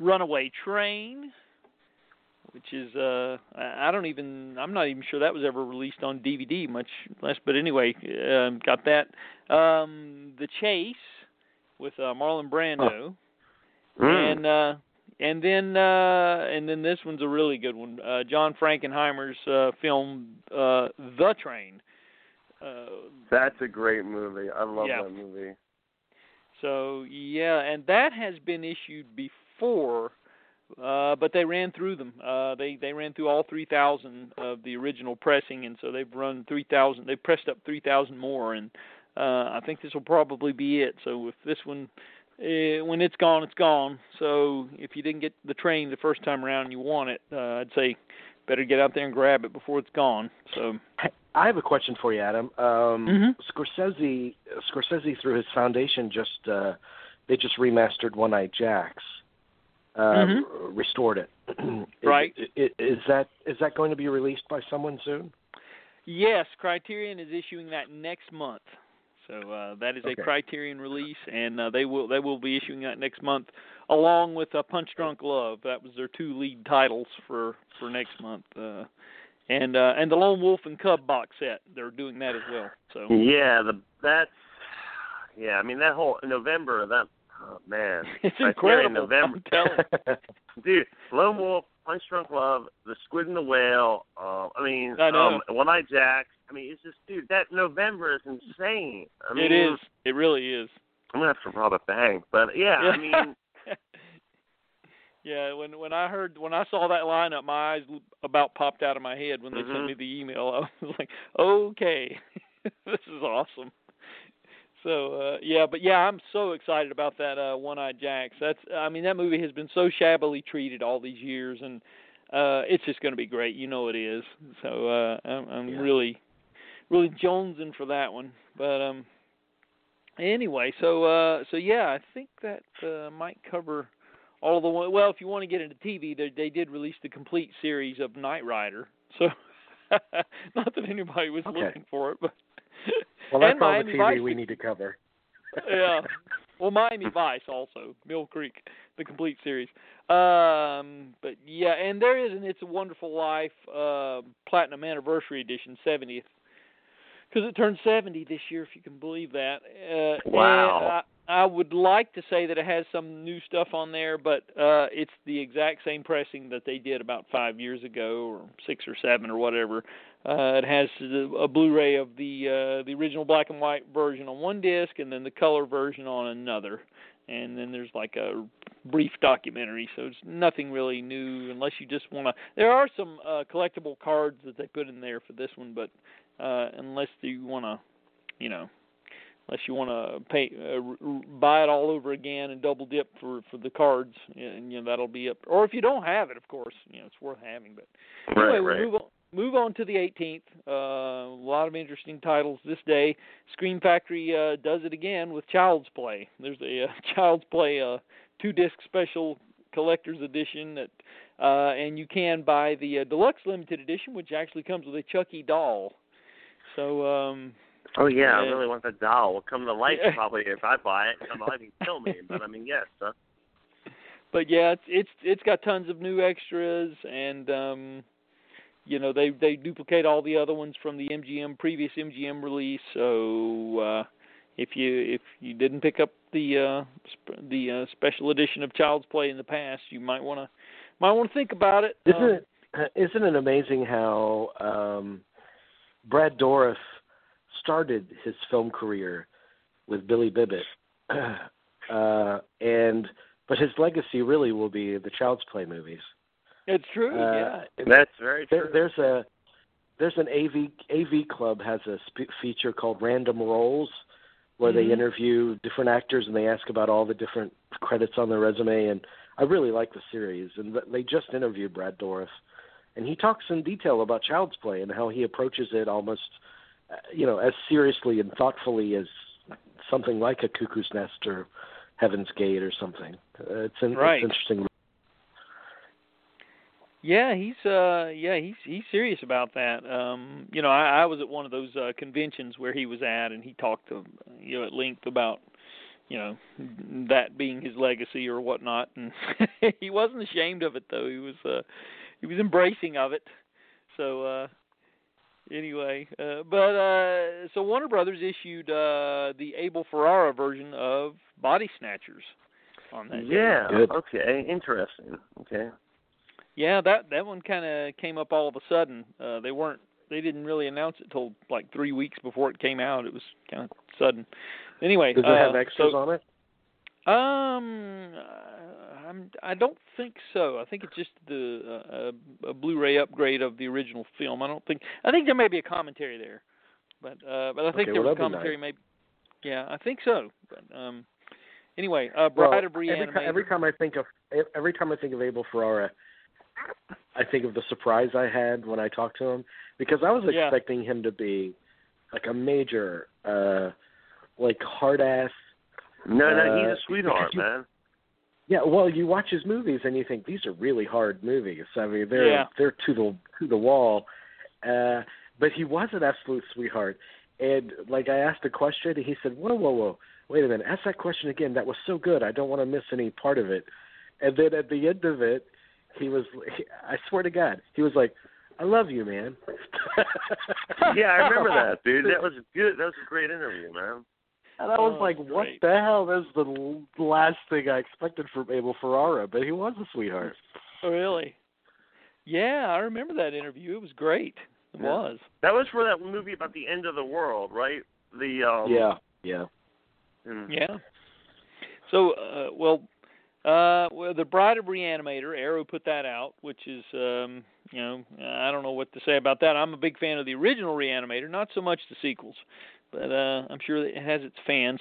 Runaway Train, which is uh, I I don't even I'm not even sure that was ever released on DVD, much less. But anyway, um, got that. Um, the Chase with uh, Marlon Brando mm. and uh and then uh and then this one's a really good one uh john frankenheimer's uh film uh the train uh that's a great movie. I love Yeah. that movie. so yeah and that has been issued before uh but they ran through them uh they they ran through all 3000 of the original pressing and so they've run 3000 they've pressed up 3000 more and uh i think this will probably be it so if this one uh, when it's gone, it's gone. So if you didn't get the train the first time around and you want it, uh, I'd say better get out there and grab it before it's gone. So I have a question for you, Adam. Um, Mhm. Scorsese, Scorsese through his foundation just uh, they just remastered One Eye Jacks, uh, Mhm. restored it. Is- Right. i- Is that is that going to be released by someone soon? yes, Criterion is issuing that next month. So uh, that is a Criterion release, and uh, they will they will be issuing that next month, along with uh, Punch Drunk Love. That was their two lead titles for for next month. Uh, and uh, and the Lone Wolf and Cub box set. They're doing that as well. So Yeah, the that's yeah. I mean that whole November. That oh, man, it's Criterion incredible. November. I'm telling. you. dude. Lone Wolf, Punch Drunk Love, The Squid and the Whale. Uh, I mean, I know. um, One Eye Jacks. I mean, it's just dude. That November is insane. I mean, it is. It really is. I'm gonna have to rob a bank, but yeah, I mean, yeah, when when I heard when I saw that lineup, my eyes about popped out of my head when they Mhm. sent me the email. I was like, okay, this is awesome. So uh yeah, but yeah, I'm so excited about that uh One Eye Jacks. That's I mean that movie has been so shabbily treated all these years and uh it's just going to be great. You know it is. So uh I'm I'm Yeah. really really jonesing for that one. But um anyway, so uh so yeah, I think that uh might cover all the one well if you want to get into TV they they did release the complete series of Knight Rider. So not that anybody was Okay. looking for it, but well, that's and all the TV Vice we need to cover. yeah. Well, Miami Vice also, Mill Creek, the complete series. Um, but yeah, and there is an It's a Wonderful Life uh, Platinum Anniversary Edition, 70th, because it turned 70 this year, if you can believe that. Uh, Wow. I, I would like to say that it has some new stuff on there, but uh, it's the exact same pressing that they did about five years ago, or six or seven, or whatever. Uh, it has a Blu-ray of the uh, the original black and white version on one disc, and then the color version on another. And then there's like a brief documentary, so it's nothing really new unless you just want to. There are some uh, collectible cards that they put in there for this one, but uh, unless you want to, you know, unless you want to pay uh, buy it all over again and double dip for for the cards, and you know that'll be up. Or if you don't have it, of course, you know it's worth having. But anyway, right, we'll move on. Move on to the 18th. Uh, a lot of interesting titles this day. Scream Factory uh, does it again with Child's Play. There's a uh, Child's Play uh, two disc special collector's edition that, uh, and you can buy the uh, deluxe limited edition, which actually comes with a Chucky doll. So um, Oh yeah, I really want the doll. Will come to life Yeah. probably if I buy it. Come to life and kill me. But I mean, yes. Huh? but yeah, it's it's it's got tons of new extras and um you know they they duplicate all the other ones from the MGM previous MGM release. So uh if you if you didn't pick up the uh sp- the uh, special edition of Child's Play in the past, you might want to might want to think about it. Isn't Um, it isn't it amazing how um, Brad Dourif started his film career with Billy Bibbit, uh, and but his legacy really will be the Child's Play movies. It's true. Uh, yeah. That's very true. there, there's a there's an AV AV club has a sp- feature called Random Roles where Mhm. they interview different actors and they ask about all the different credits on their resume and I really like the series and th- they just interviewed Brad Dourif and he talks in detail about Child's Play and how he approaches it almost uh, you know as seriously and thoughtfully as something like a Cuckoo's Nest or Heaven's Gate or something. Uh, it's, an, Right. it's interesting. Yeah, he's uh yeah, he's he's serious about that. Um you know, I I was at one of those uh conventions where he was at and he talked to you know at length about you know that being his legacy or whatnot and he wasn't ashamed of it though. He was uh he was embracing of it. So uh anyway, uh but uh so Warner Brothers issued uh the Abel Ferrara version of Body Snatchers on that day. yeah. Okay. Interesting. Okay. Yeah, that that one kind of came up all of a sudden. Uh, they weren't they didn't really announce it till like three weeks before it came out. It was kind of sudden. Anyway, Does it uh, have extras so, on it? Um, uh, I'm I don't think so. I think it's just the uh, a, Blu-ray upgrade of the original film. I don't think I think there may be a commentary there, but uh, but I think Okay, there well, was commentary. nice. Maybe yeah, I think so. But um, anyway, uh, Well, Bride of every, Reanimator. ti- every time I think of every time I think of Abel Ferrara, I think of the surprise I had when I talked to him because I was Yeah. expecting him to be like a major, uh like hard ass. No, no, he's Uh, a sweetheart, you- man. Yeah, well, you watch his movies and you think these are really hard movies. I mean, they're Yeah. they're to the to the wall. Uh but he was an absolute sweetheart. And like I asked a question, and he said, "Whoa, whoa, whoa! Wait a minute! Ask that question again. That was so good. I don't want to miss any part of it." And then at the end of it, he was, he, I swear to God, he was like, "I love you, man." Yeah, I remember that, dude. That was good. That was a great interview, man. And I was Oh, like, "What great. the hell?" That's the last thing I expected from Abel Ferrara, but he was a sweetheart. Oh, really? Yeah, I remember that interview. It was great. It Yeah. was. That was for that movie about the end of the world, right? The um yeah, yeah. mm. Yeah. So, uh, well, uh, well, the Bride of Reanimator, Arrow put that out, which is, um, you know, I don't know what to say about that. I'm a big fan of the original Reanimator, not so much the sequels, but uh, I'm sure it has its fans.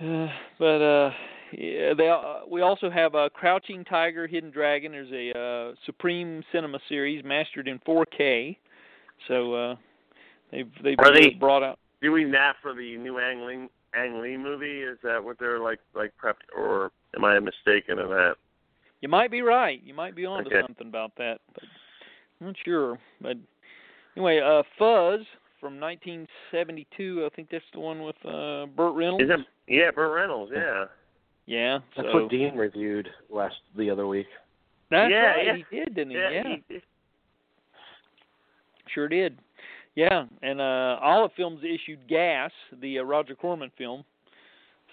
Uh, but uh, yeah, they uh, we also have uh, Crouching Tiger, Hidden Dragon. There's a uh, Supreme Cinema series mastered in 4K. So uh, they've they've Are they- brought out. doing that for the new Ang Lee, Ang Lee movie? Is that what they're like like prepped or am I mistaken in that? You might be right. You might be onto Okay. something about that, but I'm not sure. But anyway, uh Fuzz from 1972. I think that's the one with uh Burt Reynolds. Is it yeah, Burt Reynolds, yeah. Yeah. That's so what Dean reviewed last the other week. that's Yeah, right. yeah. He did, didn't he? Yeah, Yeah, he- sure did. Yeah, and uh Olive Films issued Gas, the uh, Roger Corman film.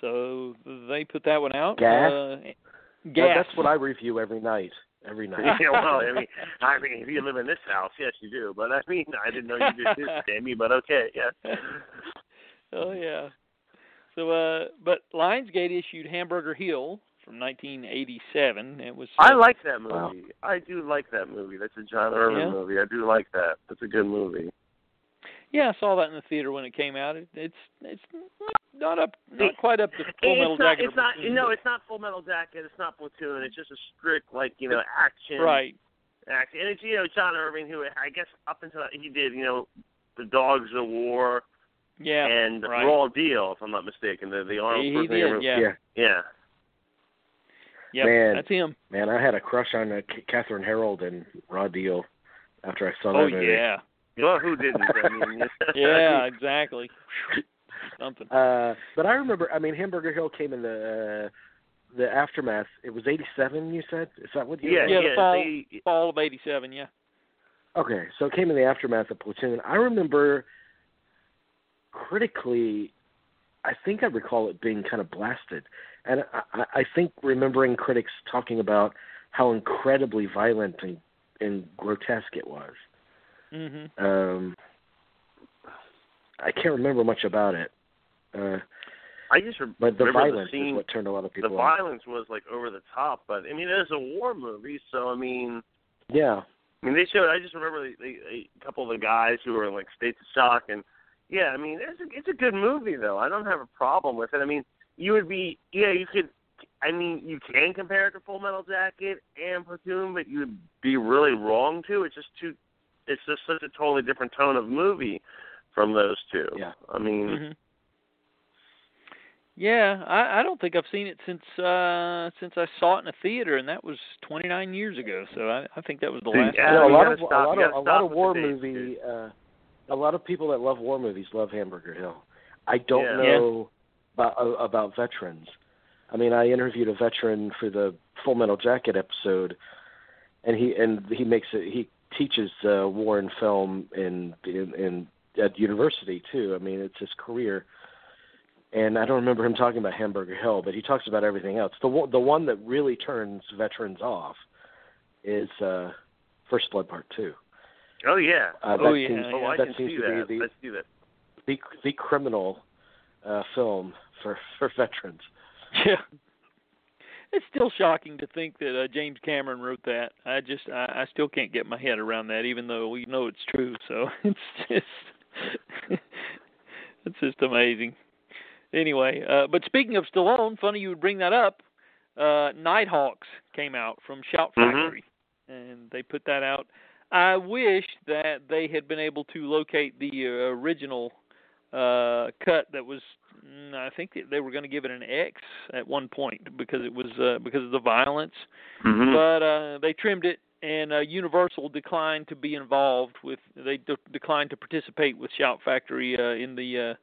So they put that one out. Gas? Uh, That- Gas. that's what I review every night. every night. yeah, well, I mean, I mean, if you live in this house, yes, you do. But I mean, I didn't know you did this, Jamie. But okay, yeah. oh yeah. So, uh, but Lionsgate issued Hamburger Hill from 1987. It was. I uh, like that movie. Wow. I do like that movie. That's a John Irvin Yeah? movie. I do like that. That's a good movie. Yeah, I saw that in the theater when it came out. It, it's it's not up, not quite up to Full Metal it's not. Jacket. It's not. Platoon, No, it's not Full Metal Jacket. It's not Platoon. It's just a strict like you know action. right. Action. And it's you know John Irving who I guess up until he did you know the Dogs of War Yeah. and right. Raw Deal if I'm not mistaken. The the Arnold he, he Schwarzenegger. did. Yeah. yeah. Yeah. Yep, Man. That's him. Man, I had a crush on uh, Kathryn Harrold in Raw Deal after I saw that Oh movie. yeah. Well, who didn't? I mean, Yeah. Exactly. Something. Uh, but I remember. I mean, Hamburger Hill came in the uh, the aftermath. It was '87. You said? Is that what you? Yeah, Yeah, the yeah. fall- they, Fall of '87. Yeah. Okay, so it came in the aftermath of Platoon. I remember critically, I think I recall it being kind of blasted, and I, I- I think remembering critics talking about how incredibly violent and, and grotesque it was. Mhm. Um, I can't remember much about it, uh, I just re- but the remember violence the scene. is what turned a lot of the people off. violence was like over the top, but I mean, it is a war movie, so I mean, Yeah, I mean, they showed. I just remember the, the, a couple of the guys who were in like states of shock, and yeah, I mean, it's a, it's a good movie though. I don't have a problem with it. I mean, you would be, yeah, you could. I mean, you can compare it to Full Metal Jacket and Platoon, but you would be really wrong to. It's just too. It's just such a totally different tone of movie from those two. Yeah. I mean, Mhm. Yeah, I, I don't think I've seen it since uh since I saw it in a theater, and that was 29 years ago. So I, I think that was the last. yeah, time. a lot of stop- a lot of a lot of war the dates, movie. Uh, a lot of people that love war movies love Hamburger Hill. I don't Yeah. know about uh, about veterans. I mean, I interviewed a veteran for the Full Metal Jacket episode, and he and he makes it. He teaches uh, war and film in in, in at university too. I mean, it's his career. And I don't remember him talking about Hamburger Hill, but he talks about everything else. The one, the one that really turns veterans off is uh, First Blood Part Two. oh yeah. Uh, Oh, yeah, seems, oh, I that can seems see to that. be the, I see that. the the criminal uh, film for for veterans. Yeah. It's still shocking to think that uh, James Cameron wrote that. I just I, I still can't get my head around that, even though we know it's true. So it's just it's just amazing. Anyway, uh, but speaking of Stallone, funny you would bring that up. Uh, Nighthawks came out from Shout Mhm. Factory, and they put that out. I wish that they had been able to locate the uh, original uh cut that was I think that they were going to give it an X at one point because it was uh, because of the violence Mm-hmm. but uh they trimmed it and uh, Universal declined to be involved with they de- declined to participate with Shout Factory uh, in the uh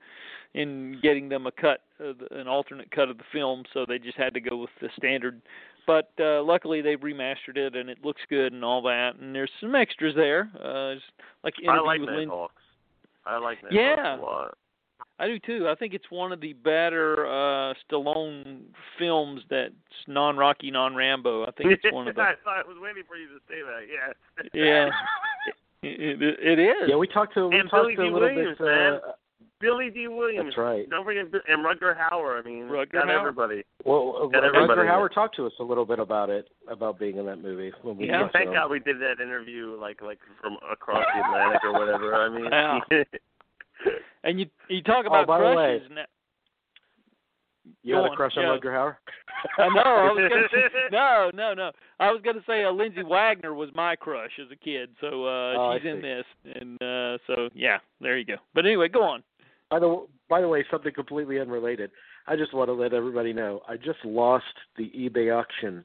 in getting them a cut uh, an alternate cut of the film so they just had to go with the standard but uh luckily they've remastered it and it looks good and all that and there's some extras there uh like I like with Lin-. I like Nighthawks Yeah. a lot. I do too. I think it's one of the better uh Stallone films that's non Rocky, non Rambo. I think it's one of the I thought I was waiting for you to say that. Yeah. Yeah. it, it, it is. Yeah, we talked to we And talked Billy to a D. little Williams, bit. man. Uh, Billy Dee Williams. that's right. Don't forget and Rutger Hauer. I mean, Rutger got Hauer. everybody. Well, uh, Got everybody Rutger Hauer talked to us a little bit about it, about being in that movie. When we Yeah, Thank God we did that interview like like from across the Atlantic or whatever. I mean, Yeah. and you you talk Oh, about crushes. the way, You had a crush on yeah. Rutger Hauer? I know. I was gonna say, no, no, no. I was going to say uh, Lindsay Wagner was my crush as a kid, so uh Oh, she's in this, and uh so yeah, there you go. But anyway, go on. By the by the way, something completely unrelated. I just want to let everybody know I just lost the eBay auction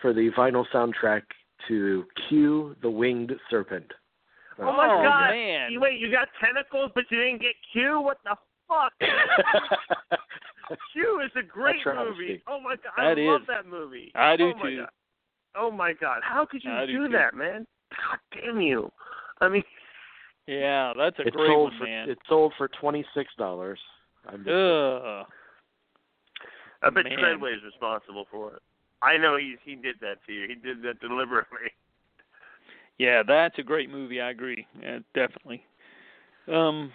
for the vinyl soundtrack to Q the Winged Serpent. Oh, oh my Oh, God! man. You, wait, you got tentacles, but you didn't get Q? What the fuck? Q is a great travesty. movie. Oh my God, I That love is. that movie. I do oh too. God. Oh my God, how could you I do do, that, man? God damn you! I mean, Yeah, that's a it great sold one, for man. it sold for twenty six dollars. Ugh. I bet Man. Treadway's responsible for it. I know he he did that to you. He did that deliberately. Yeah, that's a great movie. I agree. Yeah, definitely. Um,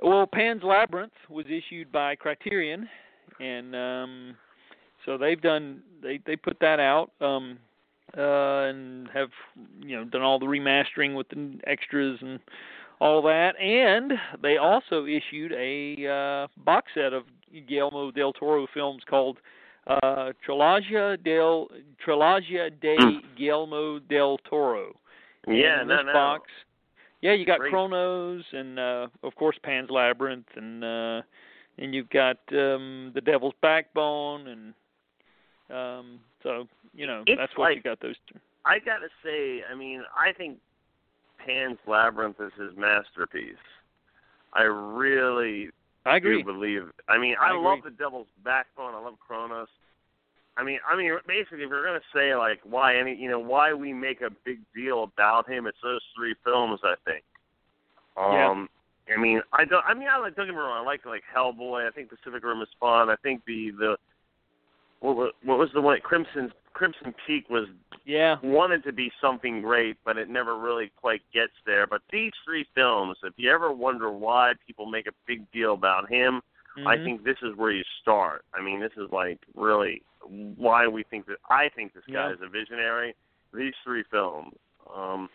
well, Pan's Labyrinth was issued by Criterion, and um, so they've done they they put that out um, uh, and have you know done all the remastering with the extras and all that, and they also issued a uh, box set of Guillermo del Toro films called uh, Trilogia del Trilogia de Hmm. Guillermo del Toro. Yeah, and no, this no. box, yeah, you got Great. Cronos and uh, of course Pan's Labyrinth and uh, and you've got um, the Devil's Backbone and um, so you know It's that's what you got those. Two. I gotta say, I mean, I think Pan's Labyrinth is his masterpiece. I really I agree. do believe. I mean, I I, love the Devil's Backbone. I love Cronos. I mean, I mean, basically, if you're gonna say like why any, you know, why we make a big deal about him, it's those three films. I think. Yeah. Um, I mean, I don't. I mean, I like. Don't get me wrong. I like like Hellboy. I think Pacific Rim is fun. I think the the what what was the one? Crimson Crimson Peak was Yeah. wanted to be something great, but it never really quite gets there. But these three films, if you ever wonder why people make a big deal about him, I Mhm. think this is where you start. I mean, this is like really why we think that I think this guy Yeah. is a visionary. These three films. Um,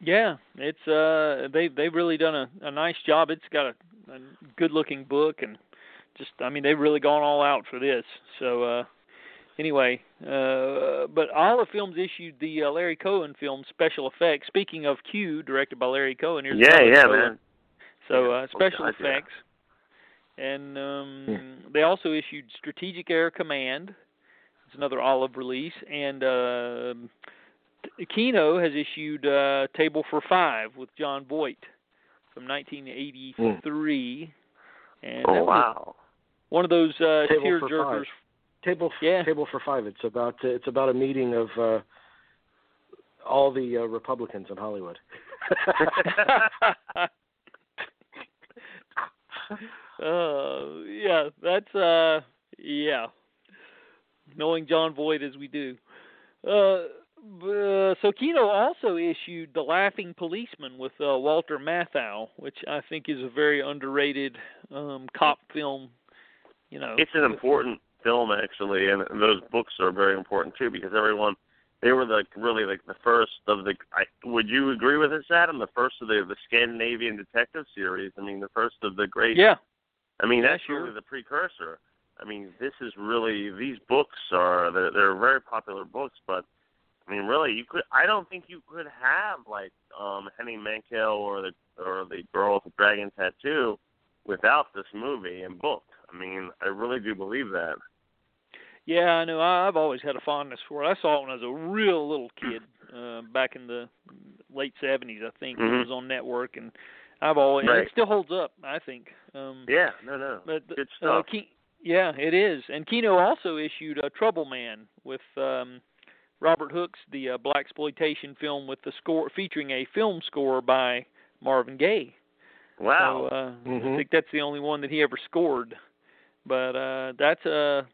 Yeah, it's uh they they've really done a, a nice job. It's got a, a good looking book and just I mean they've really gone all out for this. So uh anyway, uh but all the films issued the uh, Larry Cohen film special effects. Speaking of Q, directed by Larry Cohen, here's yeah, yeah, Cohen. man. So uh special guys, yeah. effects. And um they also issued Strategic Air Command. It's another olive release and uh Kino has issued uh Table for 5 with Jon Voight from 1983. And Oh wow. one of those uh Table tear for jerkers. Table f- Yeah. table for five. It's about it's about a meeting of uh, all the uh, Republicans in Hollywood. uh yeah, that's uh yeah. Knowing Jon Voight as we do. Uh uh, so Kino also issued The Laughing Policeman with uh, Walter Matthau, which I think is a very underrated um cop film, you know. it's an important film actually, and, those books are very important too because everyone they were like really like the first of the. I, would you agree with us, Adam? The first of the the Scandinavian detective series. I mean, the first of the great. Yeah. I mean, that's sure. really the precursor. I mean, this is really these books are they're, they're very popular books, but I mean, really, you could. I don't think you could have like um Henning Mankell or the or the Girl with the Dragon Tattoo without this movie and book. I mean, I really do believe that. Yeah, I know. I, I've always had a fondness for it. I saw it when I was a real little kid, uh, back in the late seventies, I think. It Mhm. was on network, and I've always and Right. it still holds up. I think. Um, Yeah, no, no, but good uh, stuff. Ke- yeah, it is. And Kino also issued a Trouble Man with um, Robert Hooks, the uh, black exploitation film with the score featuring a film score by Marvin Gaye. wow. So uh, I Mhm. think that's the only one that he ever scored. But uh, that's a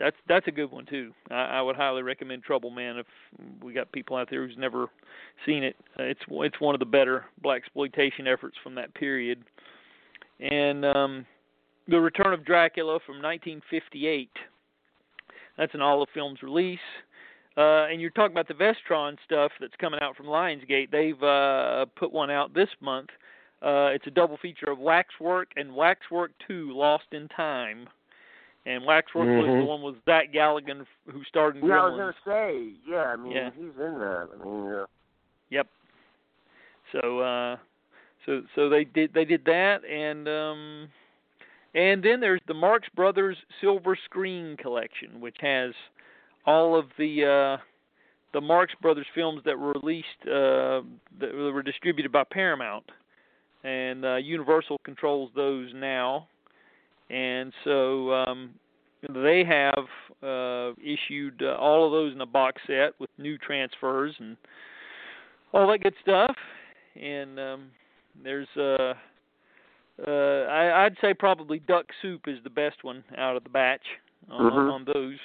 that's that's a good one too. I, I would highly recommend Trouble Man if we got people out there who's never seen it. Uh, it's it's one of the better black exploitation efforts from that period. And um, the Return of Dracula from 1958. That's an Olive Films release. Uh, and you're talking about the Vestron stuff that's coming out from Lionsgate. They've uh, put one out this month. Uh, it's a double feature of Waxwork and Waxwork 2 Lost in Time. And Waxwork was Mhm. the one with Zach Galligan who starred in yeah, I was gonna say. Yeah, I mean, Yeah. he's in that. I mean, yeah. Yep. So uh so so they did they did that and um and then there's the Marx Brothers Silver Screen collection which has all of the uh the Marx Brothers films that were released uh that were distributed by Paramount and uh Universal controls those now and so um they have uh issued uh, all of those in a box set with new transfers and all that good stuff. And um, there's uh, uh, I, I'd say probably Duck Soup is the best one out of the batch on, Mhm. on those.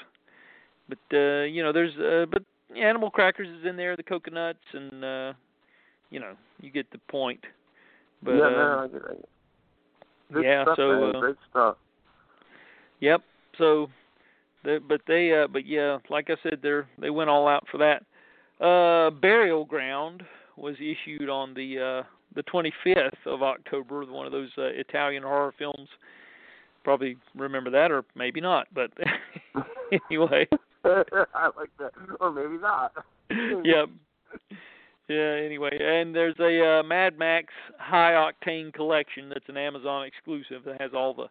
but uh, you know, there's uh, but animal crackers is in there, the coconuts, and uh, you know, you get the point. But yeah, no, I get it. Good yeah, stuff, so man. uh, great stuff. Yep. So, the, but they, uh, but yeah, like I said, they're they went all out for that. Uh, Burial Ground was issued on the uh, the 25th of October. One of those uh, Italian horror films. Probably remember that, or maybe not. But anyway, I like that, or maybe not. yep. Yeah. Anyway, and there's a uh, Mad Max High Octane collection that's an Amazon exclusive that has all the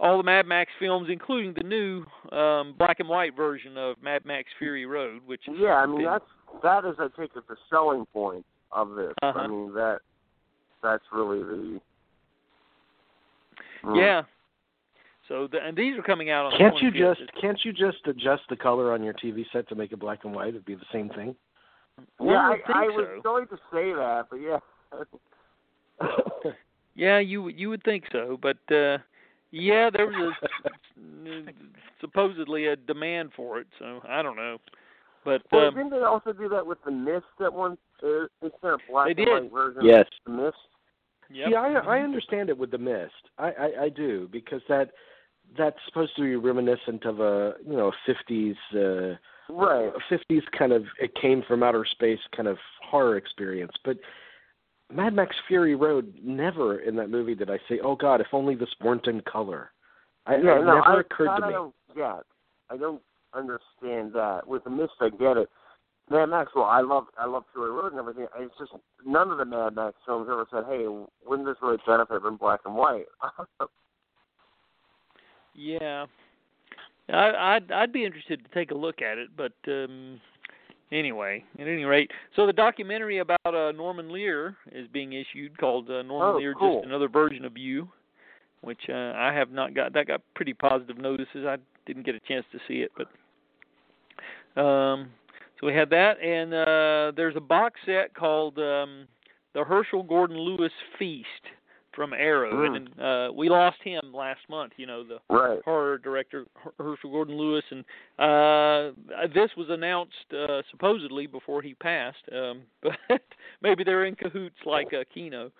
all the Mad Max films, including the new um, black and white version of Mad Max Fury Road, which is Yeah, I mean been- that's that is I think it the selling point of this. Uh-huh. I mean that that's really the Mm. yeah. So the, and these are coming out on. the Can't you just can't you just adjust the color on your TV set to make it black and white? It'd be the same thing. Well, yeah, I I, think I was so. going to say that, but yeah. Yeah, you would- you would think so, but uh yeah, there was a, supposedly a demand for it, so I don't know. But well, um, didn't they also do that with the Mist at one uh, instead of black They and did. white version? yes. The Mist. yep. See, I I understand it with the mist. I, I I do because that that's supposed to be reminiscent of a you know fifties uh Right. fifties kind of it came from outer space kind of horror experience. But Mad Max Fury Road never in that movie did I say, oh God, if only this weren't in color. I, yeah, it no, never I, occurred that to I me. don't get. I don't understand that. With the Mist, I get it. Mad Max, well, I love I love Fury Road and everything. It's just none of the Mad Max films ever said, "Hey, wouldn't this really benefit in black and white?" Yeah, I, I'd I'd be interested to take a look at it, but um, anyway, at any rate, so the documentary about uh, Norman Lear is being issued called uh, Norman Oh, Lear, cool. just another version of you, which uh, I have not got. That got pretty positive notices. I didn't get a chance to see it, but um, so we had that, and uh, there's a box set called um, the Herschell Gordon Lewis Feast from Arrow, and uh, we lost him last month. You know the right. horror director Herschell Gordon Lewis, and uh, this was announced uh, supposedly before he passed. Um, but maybe they're in cahoots like uh, Kino. Uh,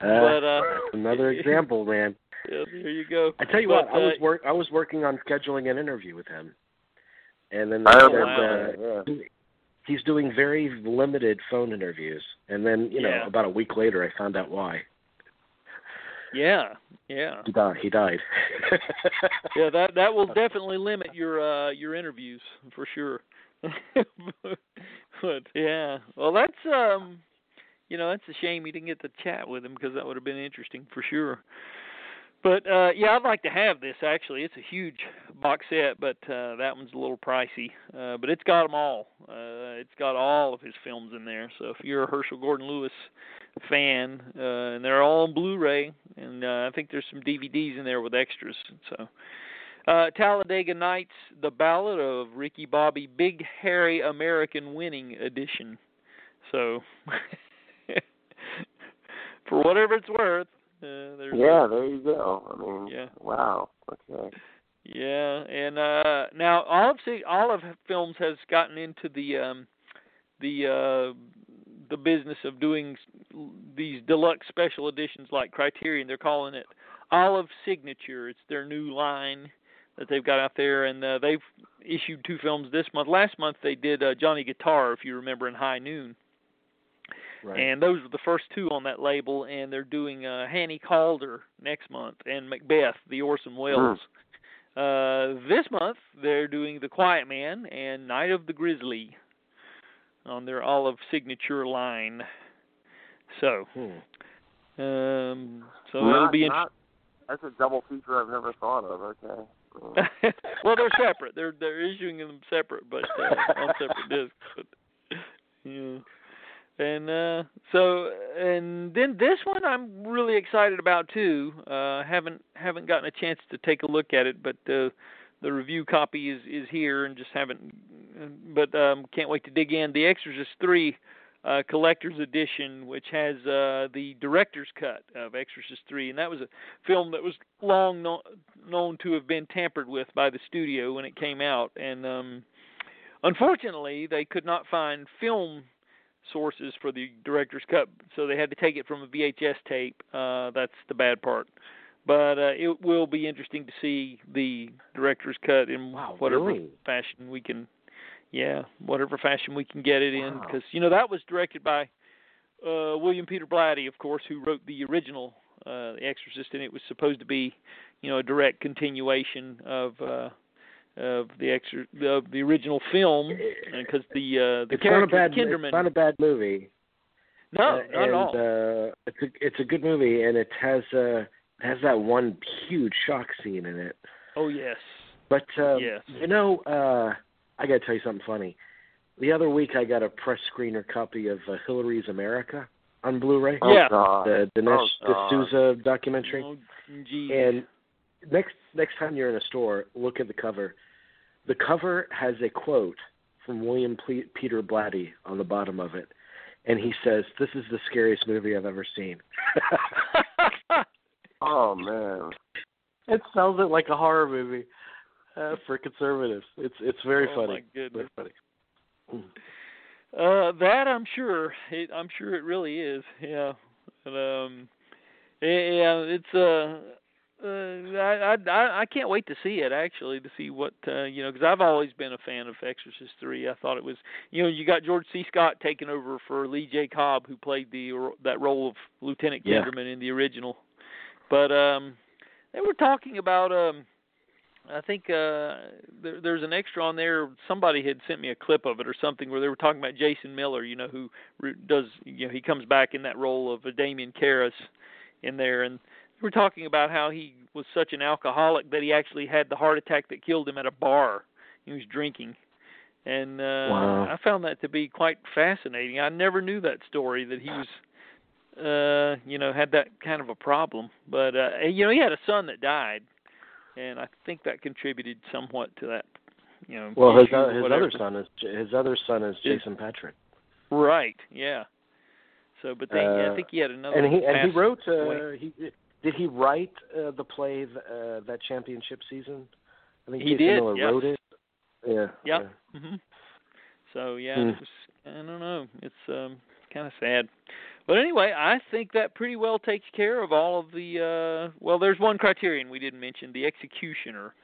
but uh, another example, man. Yeah, there you go. I tell you But, what, I was uh, work I was working on scheduling an interview with him, and then I they said uh, yeah. he's doing very limited phone interviews. And then you know Yeah. about a week later, I found out why Yeah, yeah, he died. He died. yeah. That that will definitely limit your uh your interviews for sure. but yeah, well, that's um, you know, that's a shame you didn't get to chat with him because that would have been interesting for sure. But uh yeah, I'd like to have this actually. It's a huge box set, but uh that one's a little pricey. Uh but it's got them all. Uh it's got all of his films in there. So if you're a Herschell Gordon Lewis fan, uh and they're all on Blu-ray and uh I think there's some DVDs in there with extras. So uh Talladega Nights: The Ballad of Ricky Bobby Big Hairy American Winning Edition. So for whatever it's worth, uh, there's Yeah, there you go. I mean, Yeah. wow. Okay. Yeah, and uh now Olive Olive Films has gotten into the um the uh the business of doing these deluxe special editions like Criterion. They're calling it Olive Signature. It's their new line that they've got out there, and uh, they've issued two films this month. Last month they did uh, Johnny Guitar, if you remember, in High Noon. Right. And those were the first two on that label, and they're doing uh, Hannie Caulder next month and Macbeth, the Orson Welles. Uh, this month they're doing The Quiet Man and Night of the Grizzly on their Olive signature line. So, Hmm. um, so not, it'll be not, That's a double feature I've never thought of. Okay. Mm. well, they're separate. They're they're issuing them separate, but uh, on separate discs. But yeah. And uh so and then this one I'm really excited about too. Uh haven't haven't gotten a chance to take a look at it, but uh the review copy is is here and just haven't but um can't wait to dig in. The Exorcist 3 uh collector's edition which has uh the director's cut of Exorcist 3 and that was a film that was long no- known to have been tampered with by the studio when it came out and um unfortunately, they could not find film sources for the director's cut, so they had to take it from a VHS tape. Uh, that's the bad part. But uh, it will be interesting to see the director's cut in Wow, whatever really? fashion we can. Yeah, whatever fashion we can get it in, because you know that was directed by uh, William Peter Blatty, of course, who wrote the original uh, The Exorcist, and it was supposed to be, you know, a direct continuation of uh, of the exor- of the original film, because the uh, the it's not a character bad. Kinderman. It's not a bad movie. no, Uh, not and, at all. Uh, it's a it's a good movie, and it has uh it has that one huge shock scene in it. oh yes. But um, Yes. you know, uh, I got to tell you something funny. The other week, I got a press screener copy of uh, Hillary's America on Blu-ray. Oh, Yeah. God. The Dinesh Oh, D'Souza documentary. Oh, geez. And next next time you're in a store, look at the cover. The cover has a quote from William Ple- Peter Blatty on the bottom of it, and he says, "This is the scariest movie I've ever seen." Oh man. it sells it like a horror movie uh, for conservatives. It's it's very oh, funny. My goodness. Very funny. Uh, that I'm sure. It, I'm sure it really is. Yeah. And, um, yeah, it's uh. Uh, I, I I can't wait to see it actually to see what uh, you know because I've always been a fan of Exorcist three. I thought it was you know you got George C. Scott taking over for Lee J. Cobb who played the that role of Lieutenant Yeah. Kinderman in the original, but um, they were talking about um, I think uh, there, there's an extra on there. Somebody had sent me a clip of it or something where they were talking about Jason Miller. You know who does you know he comes back in that role of a Damien Karras in there, and were talking about how he was such an alcoholic that he actually had the heart attack that killed him at a bar. He was drinking, and uh, Wow. I found that to be quite fascinating. I never knew that story that he was uh you know had that kind of a problem but uh you know he had a son that died and I think that contributed somewhat to that. You know, Well, his uh, his other son is his other son is Is- Jason Patric, Right. Yeah. So, but they, yeah, I Uh, think he had another. and he and he wrote. Uh, he did he write uh, the play uh, that championship season? I think He did, Miller yes. wrote it. Yeah. Yeah. yeah. hmm So yeah, Hmm. was, I don't know. It's um kind of sad. But anyway, I think that pretty well takes care of all of the. uh Well, there's one criterion we didn't mention: the executioner.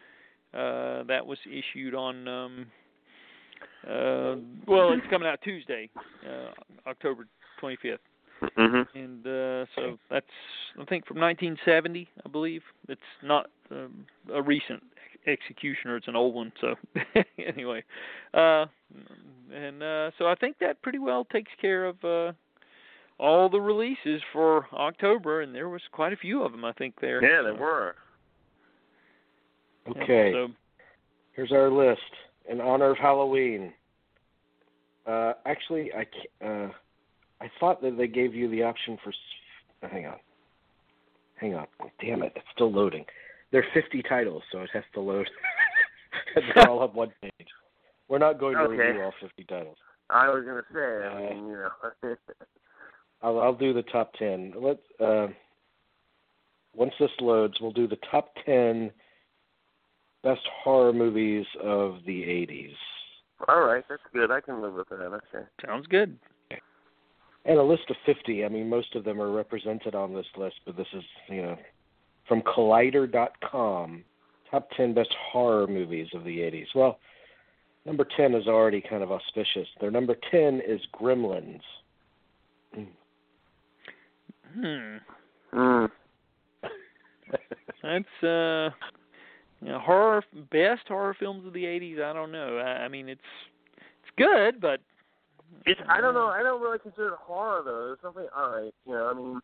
Uh That was issued on. um uh Well, it's coming out Tuesday, uh October 25th. Mhm. and uh, so that's I think from 1970, I believe. It's not um, a recent ex- executioner; it's an old one. So anyway, uh, and uh, so I think that pretty well takes care of uh, all the releases for October, and there was quite a few of them I think there. Yeah, there So, were. yeah, Okay. So Here's our list in honor of Halloween. Uh, actually, I ca- uh, I thought that they gave you the option for. Hang on. Hang on. Damn it! It's still loading. There are 50 titles, so it has to load. They're all on one page. We're not going to Okay. review all 50 titles. I was gonna say. I Uh, mean, you know. I'll, I'll do the top 10. Let uh, once this loads, we'll do the top 10 best horror movies of the 80s. All right, that's good. I can live with that. Okay. sounds good. And a list of 50. I mean, most of them are represented on this list, but this is, you know, from Collider.com, top 10 best horror movies of the 80s. Well, number 10 is already kind of auspicious. Their number 10 is Gremlins. Hmm. Mm. That's uh, you know, horror best horror films of the '80s. I don't know. I, I mean, it's it's good, but It's I don't know. I don't really consider it horror though. There's something. All right, you know. I mean.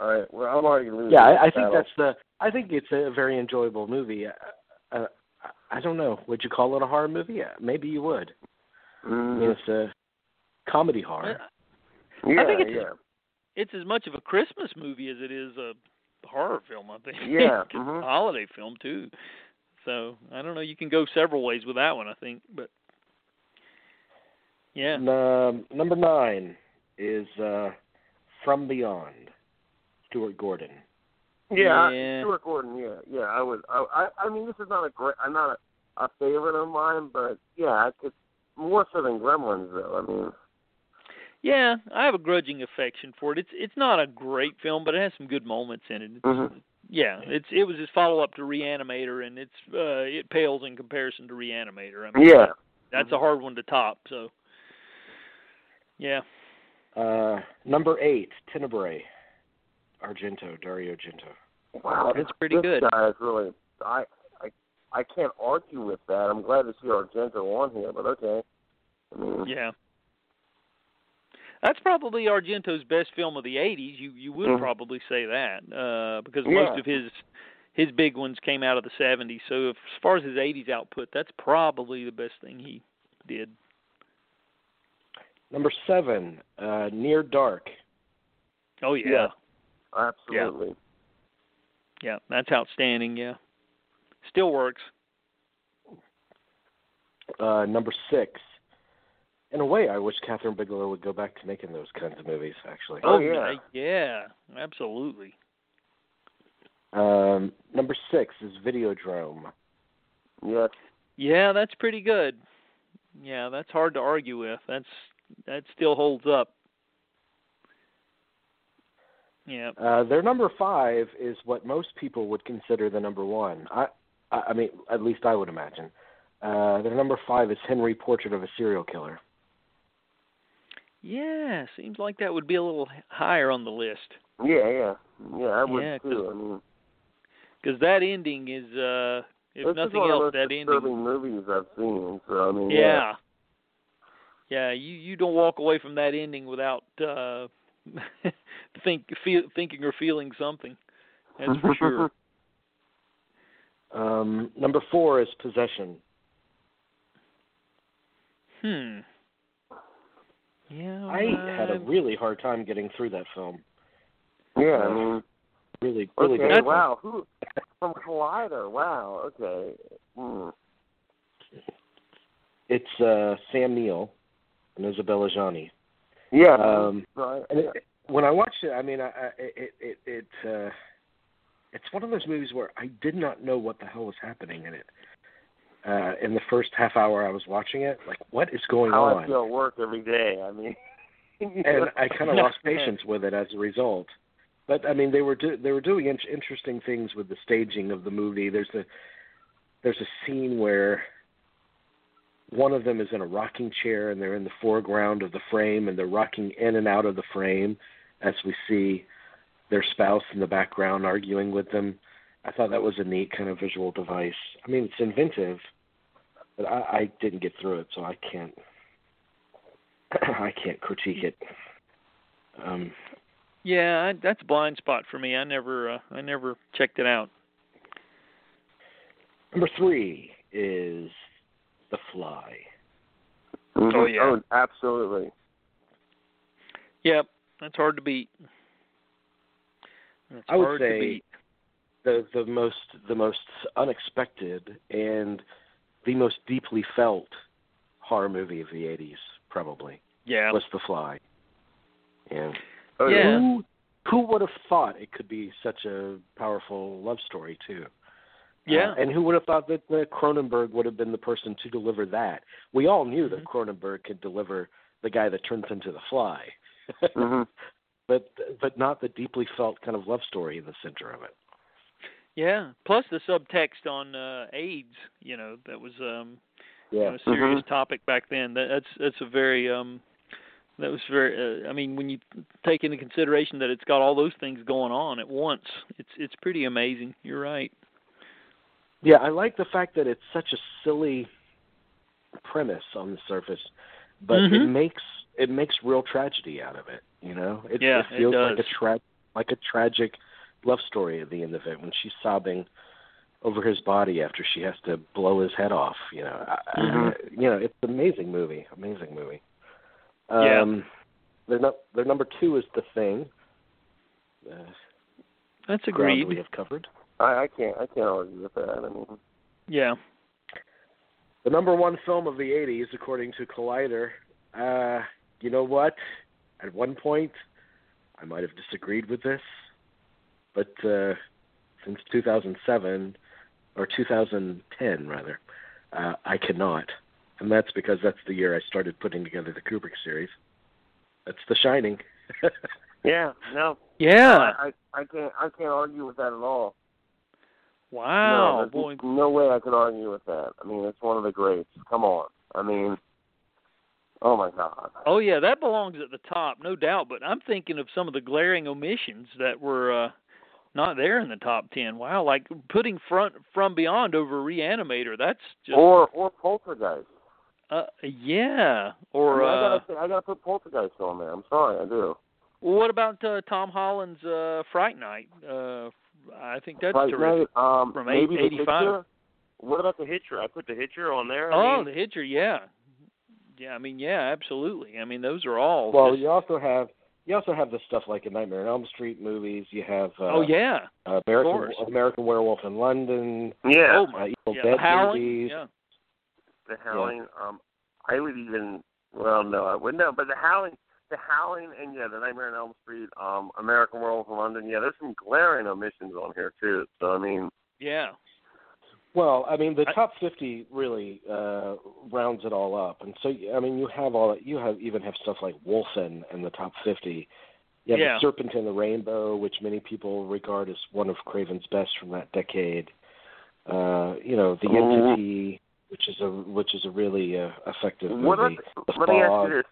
All right. Well, I'm already losing. Yeah, I, I think that's the. I think it's a very enjoyable movie. Uh, uh, I don't know. Would you call it a horror movie? Yeah, maybe you would. I mean, Mm. it's a comedy horror. Yeah, I think it's- yeah. it's as much of a Christmas movie as it is a horror film. I think. Yeah, It's mhm. a holiday film too. So I don't know. You can go several ways with that one. I think, but yeah. Um, number nine is uh, From Beyond, Stuart Gordon. Yeah, Yeah. Stuart Gordon. Yeah, yeah. I would. I, I. I mean, this is not a great. I'm not. A, a favorite of mine, but yeah, I could more so than Gremlins though. I mean, Yeah, I have a grudging affection for it. It's it's not a great film, but it has some good moments in it. It's, Mhm. Yeah, it's it was his follow up to Reanimator, and it's uh it pales in comparison to Reanimator. I mean, yeah. that's a hard one to top. So, yeah, Uh, number eight, Tenebrae, Argento, Dario Argento. Wow, That's this- pretty this good. guy is really. I I I can't argue with that. I'm glad to see Argento on here, but okay. I mean, yeah. That's probably Argento's best film of the '80s. You you would Mhm. probably say that uh, because Yeah. most of his his big ones came out of the '70s. So if, as far as his '80s output, that's probably the best thing he did. Number seven, uh, Near Dark. Oh yeah, Yeah. absolutely. yeah, that's outstanding. Yeah, still works. Uh, number six. In a way, I wish Kathryn Bigelow would go back to making those kinds of movies. Actually. Oh, yeah, yeah. yeah, absolutely. Um, number six is Videodrome. Yes. Yeah, that's pretty good. Yeah, that's hard to argue with. That's that still holds up. Yeah. Uh, their number five is what most people would consider the number one. I, I I mean, at least I would imagine. Uh, their number five is Henry, Portrait of a Serial Killer. Yeah, seems like that would be a little higher on the list Yeah, yeah, yeah. I would Yeah, 'cause too. I mean, because that ending is, uh if this is nothing one else, of the that most ending. disturbing movies I've seen. So I mean, Yeah. Yeah, you you don't walk away from that ending without uh think feel thinking or feeling something. That's for sure. Um, number four is Possession. Hmm. Yeah. I had a I'm- really hard time getting through that film. yeah. I mean, Really, really okay. good. Wow. Who from Collider? Wow. Okay. Hmm. It's uh, Sam Neill and Isabelle Adjani. Yeah. Um, right. And it, when I watched it, I mean, I, I, it it it uh, it's one of those movies where I did not know what the hell was happening in it. Uh, in the first half hour I was watching it, like what is going How on? I feel work every day. I mean. and I kind of lost patience with it as a result. But I mean, they were do, they were doing in- interesting things with the staging of the movie. There's a there's a scene where one of them is in a rocking chair and they're in the foreground of the frame and they're rocking in and out of the frame as we see their spouse in the background arguing with them. I thought that was a neat kind of visual device. I mean, it's inventive, but I, I didn't get through it, so I can't I can't critique it. Um, Yeah, that's a blind spot for me. I never uh, I never checked it out. number three is The Fly. Mhm. Oh, yeah. Oh, absolutely. Yep, that's hard to beat. That's I would say to beat. the the most the most unexpected and the most deeply felt horror movie of the '80s, probably Yeah. was The Fly. Yeah. Oh, Yeah. Who who would have thought it could be such a powerful love story too? Yeah. Uh, and who would have thought that uh, Cronenberg would have been the person to deliver that? We all knew that Mhm. Cronenberg could deliver the guy that turns into the fly, Mhm. but but not the deeply felt kind of love story in the center of it. Yeah. Plus the subtext on uh AIDS, you know, that was um you know, a serious Mhm. topic back then. That, that's that's a very um that was very uh, I mean when you take into consideration that it's got all those things going on at once, it's it's pretty amazing. You're right. Yeah. I like the fact that it's such a silly premise on the surface, but it Mhm. makes it makes real tragedy out of it. You know, it, Yeah, it it feels like a tra- like a tragic love story at the end of it when she's sobbing over his body after she has to blow his head off. You know, I, I, you know, it's an amazing movie, amazing movie. Yeah. Um, their nu- their number two is the thing. Uh, That's agreed. we have covered. I, I can't. I can't argue with that. I mean. Yeah. The number one film of the '80s, according to Collider. Uh, you know what? At one point, I might have disagreed with this, but uh, since 2007 or 2010 rather, Uh, I cannot, and that's because that's the year I started putting together the Kubrick series. That's The Shining. yeah, no. Yeah. I, I I can't I can't argue with that at all. Wow, no, boy. No way I could argue with that. I mean, it's one of the greats. Come on. I mean, oh my God. Oh yeah, that belongs at the top, no doubt. But I'm thinking of some of the glaring omissions that were uh not there in the top ten. Wow, like putting front from beyond over Reanimator. That's just or or Poltergeist. Uh, yeah. Or I, mean, uh, I gotta I gotta put Poltergeist on there. I'm sorry, I do. What about uh, Tom Holland's uh, Fright Night? Uh, I think that's right, terrific. Night, um, From maybe eight- 85. The Hitcher? What about the Hitcher? I put the Hitcher on there. I Oh, mean, the Hitcher, yeah, yeah. I mean, yeah, absolutely. I mean, those are all. Well, just- you also have you also have the stuff like the Nightmare on Elm Street movies. You have uh, oh yeah, uh, course. American American Werewolf in London. yeah. Oh, uh, Evil yeah. Dead Howling, movies. yeah. The Howling. Um, I would even. Well, no, I wouldn't. No, but the Howling, the Howling, and yeah, the Nightmare on Elm Street, um, American Werewolf in London. Yeah, there's some glaring omissions on here too. So I mean, Yeah. Well, I mean, the I- top fifty really uh, rounds it all up, and so I mean, you have all that you have even have stuff like Wolfen in the top fifty. You have Yeah. the Serpent and the Rainbow, which many people regard as one of Craven's best from that decade. Uh, you know, the Oh. Entity, which is a which is a really uh, effective what movie. about, The let me ask you this: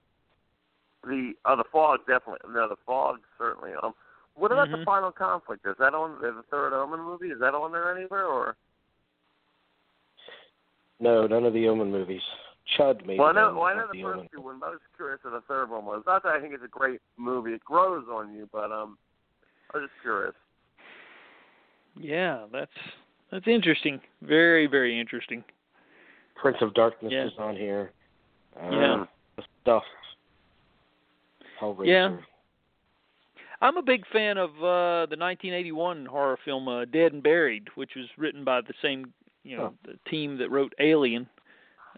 the oh, the fog definitely. No, the fog certainly. Um, what about Mhm. the Final Conflict? Is that on the third Omen movie? Is that on there anywhere or? No, none of the Omen movies. Chud maybe. Well, I know, then, well, I know the the first Omen. two ones. but I was curious what the third one was. Not that I think it's a great movie. It grows on you, but um, I was just curious. Yeah, that's that's interesting. Very, very interesting. Prince of Darkness Yeah. is on here. Uh, Yeah. Stuff. Hellraiser. Yeah. I'm a big fan of uh the 1981 horror film uh, Dead and Buried, which was written by the same, you know, the team that wrote Alien.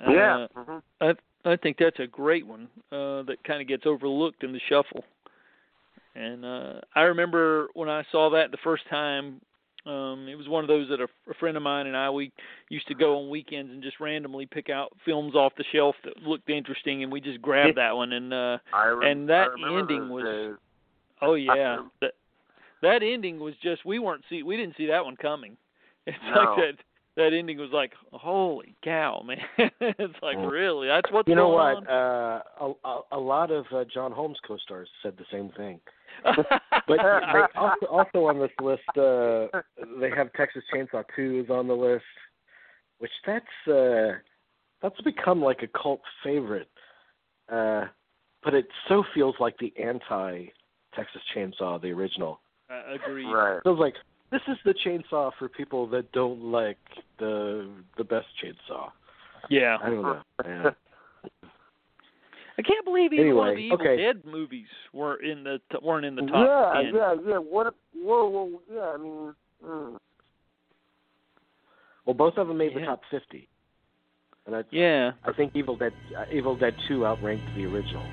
Uh, yeah. hmm I I think that's a great one uh, that kind of gets overlooked in the shuffle. And uh, I remember when I saw that the first time, um, it was one of those that a, a friend of mine and I we used to go on weekends and just randomly pick out films off the shelf that looked interesting, and we just grabbed that one. And uh, I rem- And that ending was- days. oh yeah, that that ending was just we weren't see we didn't see that one coming. It's No. like that that ending was like holy cow, man! it's like Mm. really that's what's You know what? Uh, a, a, a lot of uh, John Holmes co-stars said the same thing. On. But they also, also on this list, uh, they have Texas Chainsaw 2 is on the list, which that's uh, that's become like a cult favorite. Uh, but it so feels like the anti Texas Chainsaw, the original. I agree. Right. It feels like this is the chainsaw for people that don't like the the best chainsaw. Yeah, I don't know. Yeah. I can't believe even one of the Anyway, Evil okay. Dead movies were in the t- weren't in the top yeah, ten. yeah, yeah. What? If, whoa, whoa, yeah. I mean, mm. Well, both of them made the top 50. And I, Yeah. I think Evil Dead uh, Evil Dead 2 outranked the original.